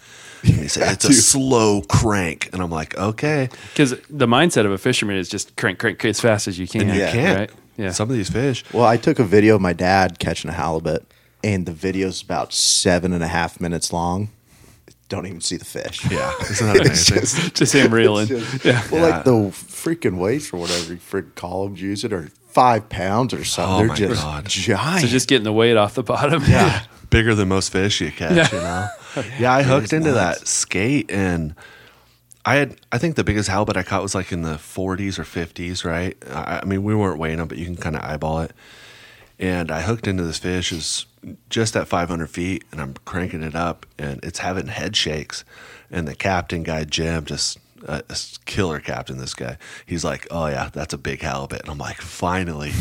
And he said, It's a slow crank. And I'm like, Okay. Because the mindset of a fisherman is just crank, crank, crank as fast as you can. And you Yeah. can't. Right? Yeah. Some of these fish. Well, I took a video of my dad catching a halibut, and the video's about seven and a half minutes long. Don't even see the fish. Yeah. <laughs> Isn't that It's amazing? just- just him reeling. just- yeah. Well, Yeah. like the freaking weights or whatever you freaking call them, use it, or five pounds or something. Oh They're my just God. giant. So just getting the weight off the bottom. yeah, <laughs> bigger than most fish you catch. Yeah. You know. <laughs> Yeah, I hooked into nuts. that skate, and I had. I think the biggest halibut I caught was like in the 40s or 50s. Right. I, I mean, we weren't weighing them, but you can kind of eyeball it. And I hooked into this fish is just at 500 feet, and I'm cranking it up, and it's having head shakes. And the captain guy Jim just. Uh, a killer captain, this guy. He's like, "Oh yeah, that's a big halibut," and I'm like, "Finally!"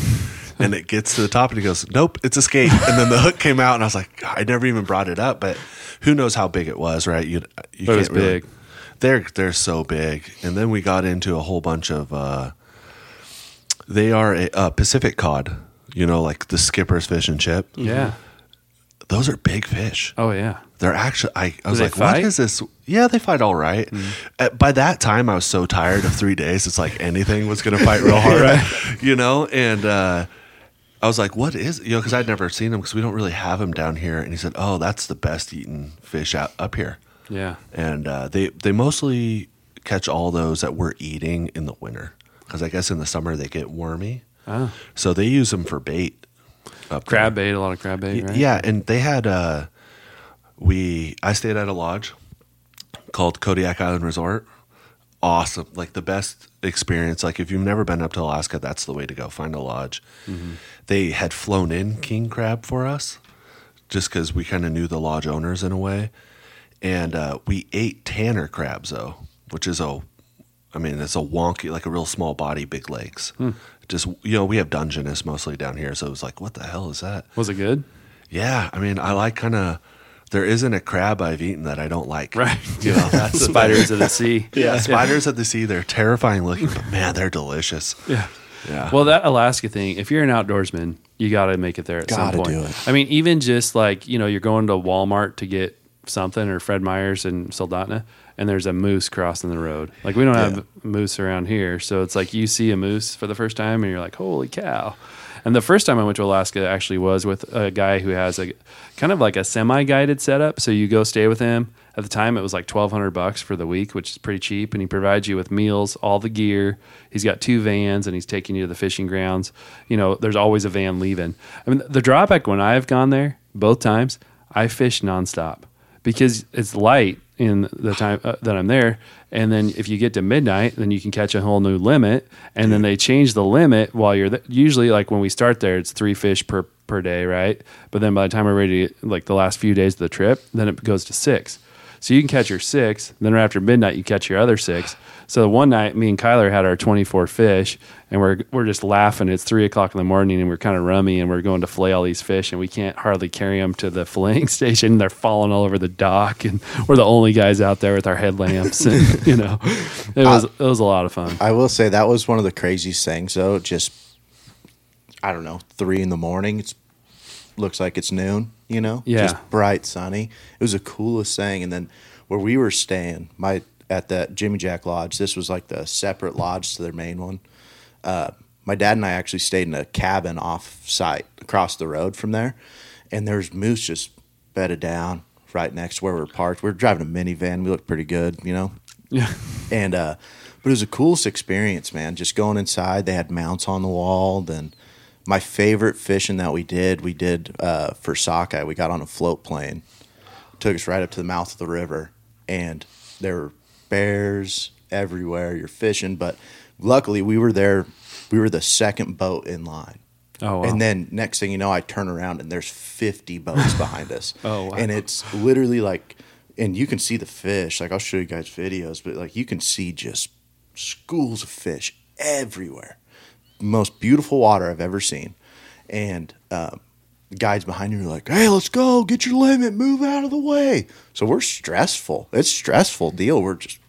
And it gets to the top and he goes, Nope, it's a skate. And then the hook came out and I was like, I never even brought it up, but who knows how big it was, right? You, you But it was big. They're they're so big. And then we got into a whole bunch of uh they are a, a Pacific cod, you know, like the skipper's fish and chip. Yeah. Those are big fish. Oh yeah. They're actually. I, I was like, "What fight? is this?" Yeah, they fight all right. Uh, by that time, I was so tired of three days. It's like anything was going to fight real <laughs> hard, right. you know. And uh, I was like, "What is?" You know, because I'd never seen them because we don't really have them down here. And he said, "Oh, that's the best eaten fish out up here." Yeah. And uh, they they mostly catch all those that we're eating in the winter because I guess in the summer they get wormy, Oh. so they use them for bait. Up there. Crab bait, a lot of crab bait, Y- right? Yeah, and they had uh we I stayed at a lodge called Kodiak Island Resort. Awesome. Like the best experience. Like if you've never been up to Alaska, that's the way to go. Find a lodge. They had flown in king crab for us just cuz we kind of knew the lodge owners in a way. And uh, we ate tanner crabs though, which is a I mean, it's a wonky, like a real small body, big legs. Just you know, we have Dungeness mostly down here, so it was like, what the hell is that? Was it good? Yeah, I mean, I like kind of. There isn't a crab I've eaten that I don't like. Right. <laughs> You know, that's <laughs> Spiders of the sea. Yeah, spiders of the sea. They're terrifying looking, but man, they're delicious. Yeah. Yeah. Well, that Alaska thing, if you're an outdoorsman, you got to make it there at Gotta some point. do it. I mean, even just like, you know, you're going to Walmart to get something or Fred Meyer's in Soldotna and there's a moose crossing the road. Like, we don't have moose around here. So it's like you see a moose for the first time and you're like, holy cow. And the first time I went to Alaska actually was with a guy who has a kind of like a semi guided setup. So you go stay with him. At the time, it was like twelve hundred bucks for the week, which is pretty cheap. And he provides you with meals, all the gear. He's got two vans, and he's taking you to the fishing grounds. You know, there's always a van leaving. I mean, the drawback when I've gone there both times, I fish nonstop because it's light in the time uh, that I'm there. And then if you get to midnight, then you can catch a whole new limit. And then they change the limit while you're th- usually like when we start there, it's three fish per per day, right? But then by the time we're ready, like the last few days of the trip, then it goes to six. So you can catch your six. Then right after midnight, you catch your other six. So one night, me and Kyler had our 24 fish, and we're we're just laughing. It's three o'clock in the morning, and we're kind of rummy, and we're going to fillet all these fish, and we can't hardly carry them to the filleting <laughs> station. They're falling all over the dock, and we're the only guys out there with our headlamps, and <laughs> you know, it was it was a lot of fun. I will say that was one of the craziest things though. Just I don't know, three in the morning. It's looks like it's noon. You know, Yeah. just bright, sunny. It was the coolest thing. And then where we were staying, my at that Jimmy Jack Lodge. This was like the separate lodge to their main one. Uh, my dad and I actually stayed in a cabin off site across the road from there, and there's moose just bedded down right next to where we we're parked. We are driving a minivan. We looked pretty good, you know. Yeah, <laughs> And uh but it was the coolest experience, man. Just going inside, they had mounts on the wall. Then my favorite fishing that we did, we did uh for sockeye. We got on a float plane, took us right up to the mouth of the river, and there were bears everywhere. You're fishing, but luckily we were there. We were the second boat in line. Oh, wow. And then next thing you know, I turn around and there's 50 boats behind us. <laughs> Oh, wow. And it's literally like, and you can see the fish. Like I'll show you guys videos, but like you can see just schools of fish everywhere. Most beautiful water I've ever seen. And um, the guides behind you are like, "Hey, let's go! Get your limit! Move out of the way!" So we're stressful. It's a stressful deal. We're just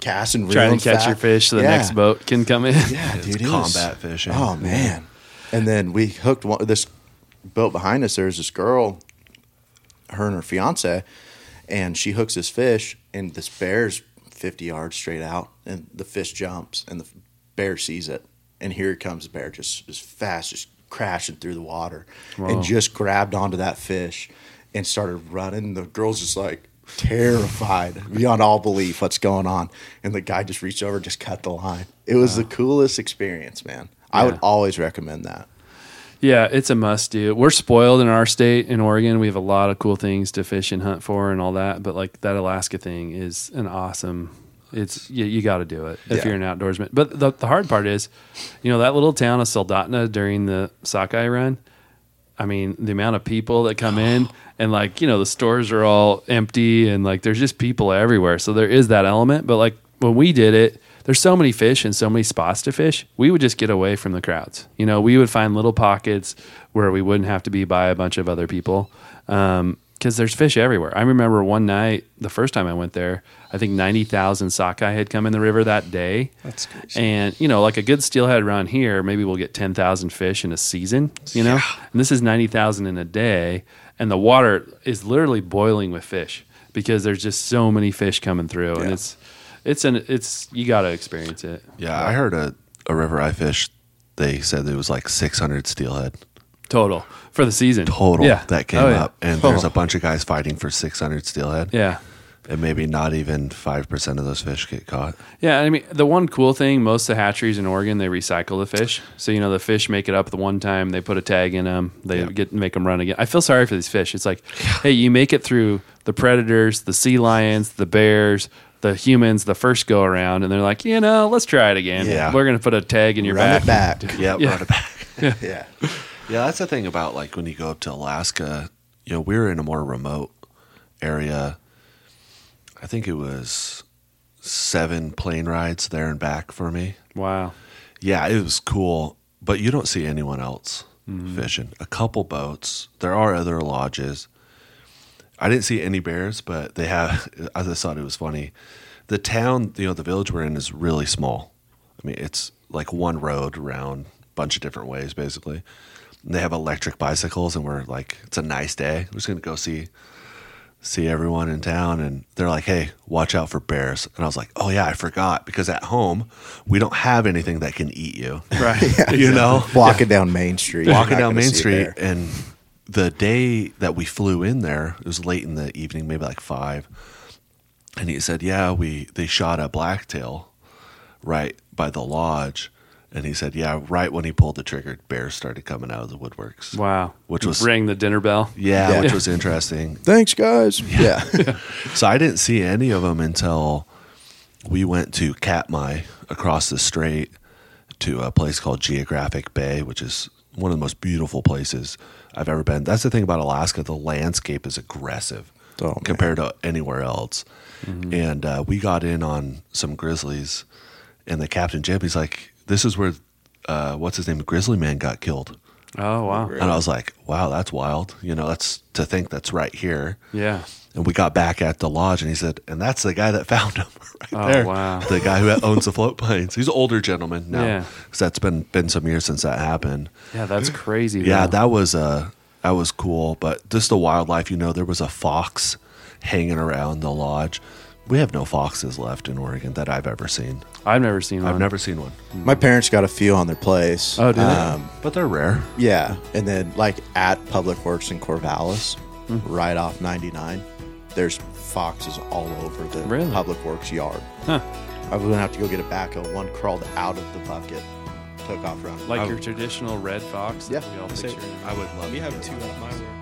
casting, trying reeling to catch fast. your fish so the Yeah. next boat can come in. Yeah, dude, it was- combat fishing. Oh man! And then we hooked one, this boat behind us. There's this girl, her and her fiance, and she hooks this fish, and this bear's fifty yards straight out, and the fish jumps, and the bear sees it, and here comes the bear, just as fast, just crashing through the water, Whoa. and just grabbed onto that fish, and started running. The girl's just like terrified beyond all belief what's going on and the guy just reached over just cut the line it was the coolest experience man i would always recommend that Yeah, it's a must do. We're spoiled in our state in Oregon. We have a lot of cool things to fish and hunt for and all that. But like that Alaska thing is an awesome. It's you, you got to do it if Yeah. you're an outdoorsman. But the, the hard part is, you know, that little town of Soldotna during the sockeye run. I mean, the amount of people that come in <sighs> and like you know the stores are all empty and like there's just people everywhere. So there is that element. But like when we did it, there's so many fish and so many spots to fish. We would just get away from the crowds. You know, we would find little pockets where we wouldn't have to be by a bunch of other people. Um, because there's fish everywhere. I remember one night, the first time I went there, I think 90,000 sockeye had come in the river that day. That's crazy. And, you know, like a good steelhead around here, maybe we'll get 10,000 fish in a season, you know? And this is 90,000 in a day. And the water is literally boiling with fish because there's just so many fish coming through. And it's, it's an, it's, you got to experience it. Yeah, I heard a, a river I fished. They said it was like 600 steelhead Total for the season. total Yeah. that came Oh, yeah. up, and there's a bunch of guys fighting for 600 steelhead. Yeah. and maybe not even five percent of those fish get caught. Yeah, I mean the one cool thing, most of the hatcheries in Oregon they recycle the fish. So you know the fish make it up the one time, they put a tag in them, they Yeah. get make them run again. I feel sorry for these fish. It's like, hey, you make it through the predators, the sea lions, the bears, the humans, the first go around, and they're like, you know, let's try it again. Yeah. we're gonna put a tag in your Run back. <laughs> it back. Yeah, <laughs> Yeah. brought it back. yeah. Yeah, that's the thing about like when you go up to Alaska. You know, we were in a more remote area. I think it was seven plane rides there and back for me. Wow. Yeah, it was cool, but you don't see anyone else mm-hmm. fishing. A couple boats. There are other lodges. I didn't see any bears, but they have. <laughs> I just thought it was funny. The town, you know, the village we're in is really small. I mean, it's like one road around a bunch of different ways, basically. And they have electric bicycles, and we're like, it's a nice day. We're just gonna go see see everyone in town and they're like, "Hey, watch out for bears." And I was like, "Oh yeah, I forgot because at home we don't have anything that can eat you." Right. <laughs> you know, <laughs> Walking down Main Street. walking down Main Street and the day that we flew in there, it was late in the evening, maybe like 5. And he said, "Yeah, we they shot a blacktail right by the lodge." And he said, "Yeah, right when he pulled the trigger, bears started coming out of the woodworks." Wow. Which was- ring the dinner bell. Yeah, Yeah. which was interesting. <laughs> Thanks, guys. Yeah. <laughs> So I didn't see any of them until we went to Katmai across the strait to a place called Geographic Bay, which is one of the most beautiful places I've ever been. That's the thing about Alaska; the landscape is aggressive Oh, compared to anywhere else. And uh, we got in on some grizzlies, and the captain Jim, he's like, "This is where uh, what's his name, Grizzly Man, got killed." Oh wow. And I was like, "Wow, that's wild." You know, that's to think that's right here. Yeah. And we got back at the lodge, and he said, "And that's the guy that <laughs> found him right there. Oh, there. wow. The guy who owns the float planes. He's an older gentleman now, Yeah. 'cause that's been been some years since that happened. Yeah, that's crazy. Yeah, though. that was uh that was cool. But just the wildlife, you know, there was a fox hanging around the lodge. We have no foxes left in Oregon that I've ever seen. I've never seen one. I've never seen one, My parents got a few on their place. Oh, do they? Um, but they're rare. yeah. And then, like, at Public Works in Corvallis, Hmm. right off 99, there's foxes all over the Really? Public Works yard. Huh. I was going to have to go get a backhoe. One crawled out of the bucket, took off running. Like I- your traditional red fox. that Yeah. we all So- picture. I would love. We to have hear two about at my work.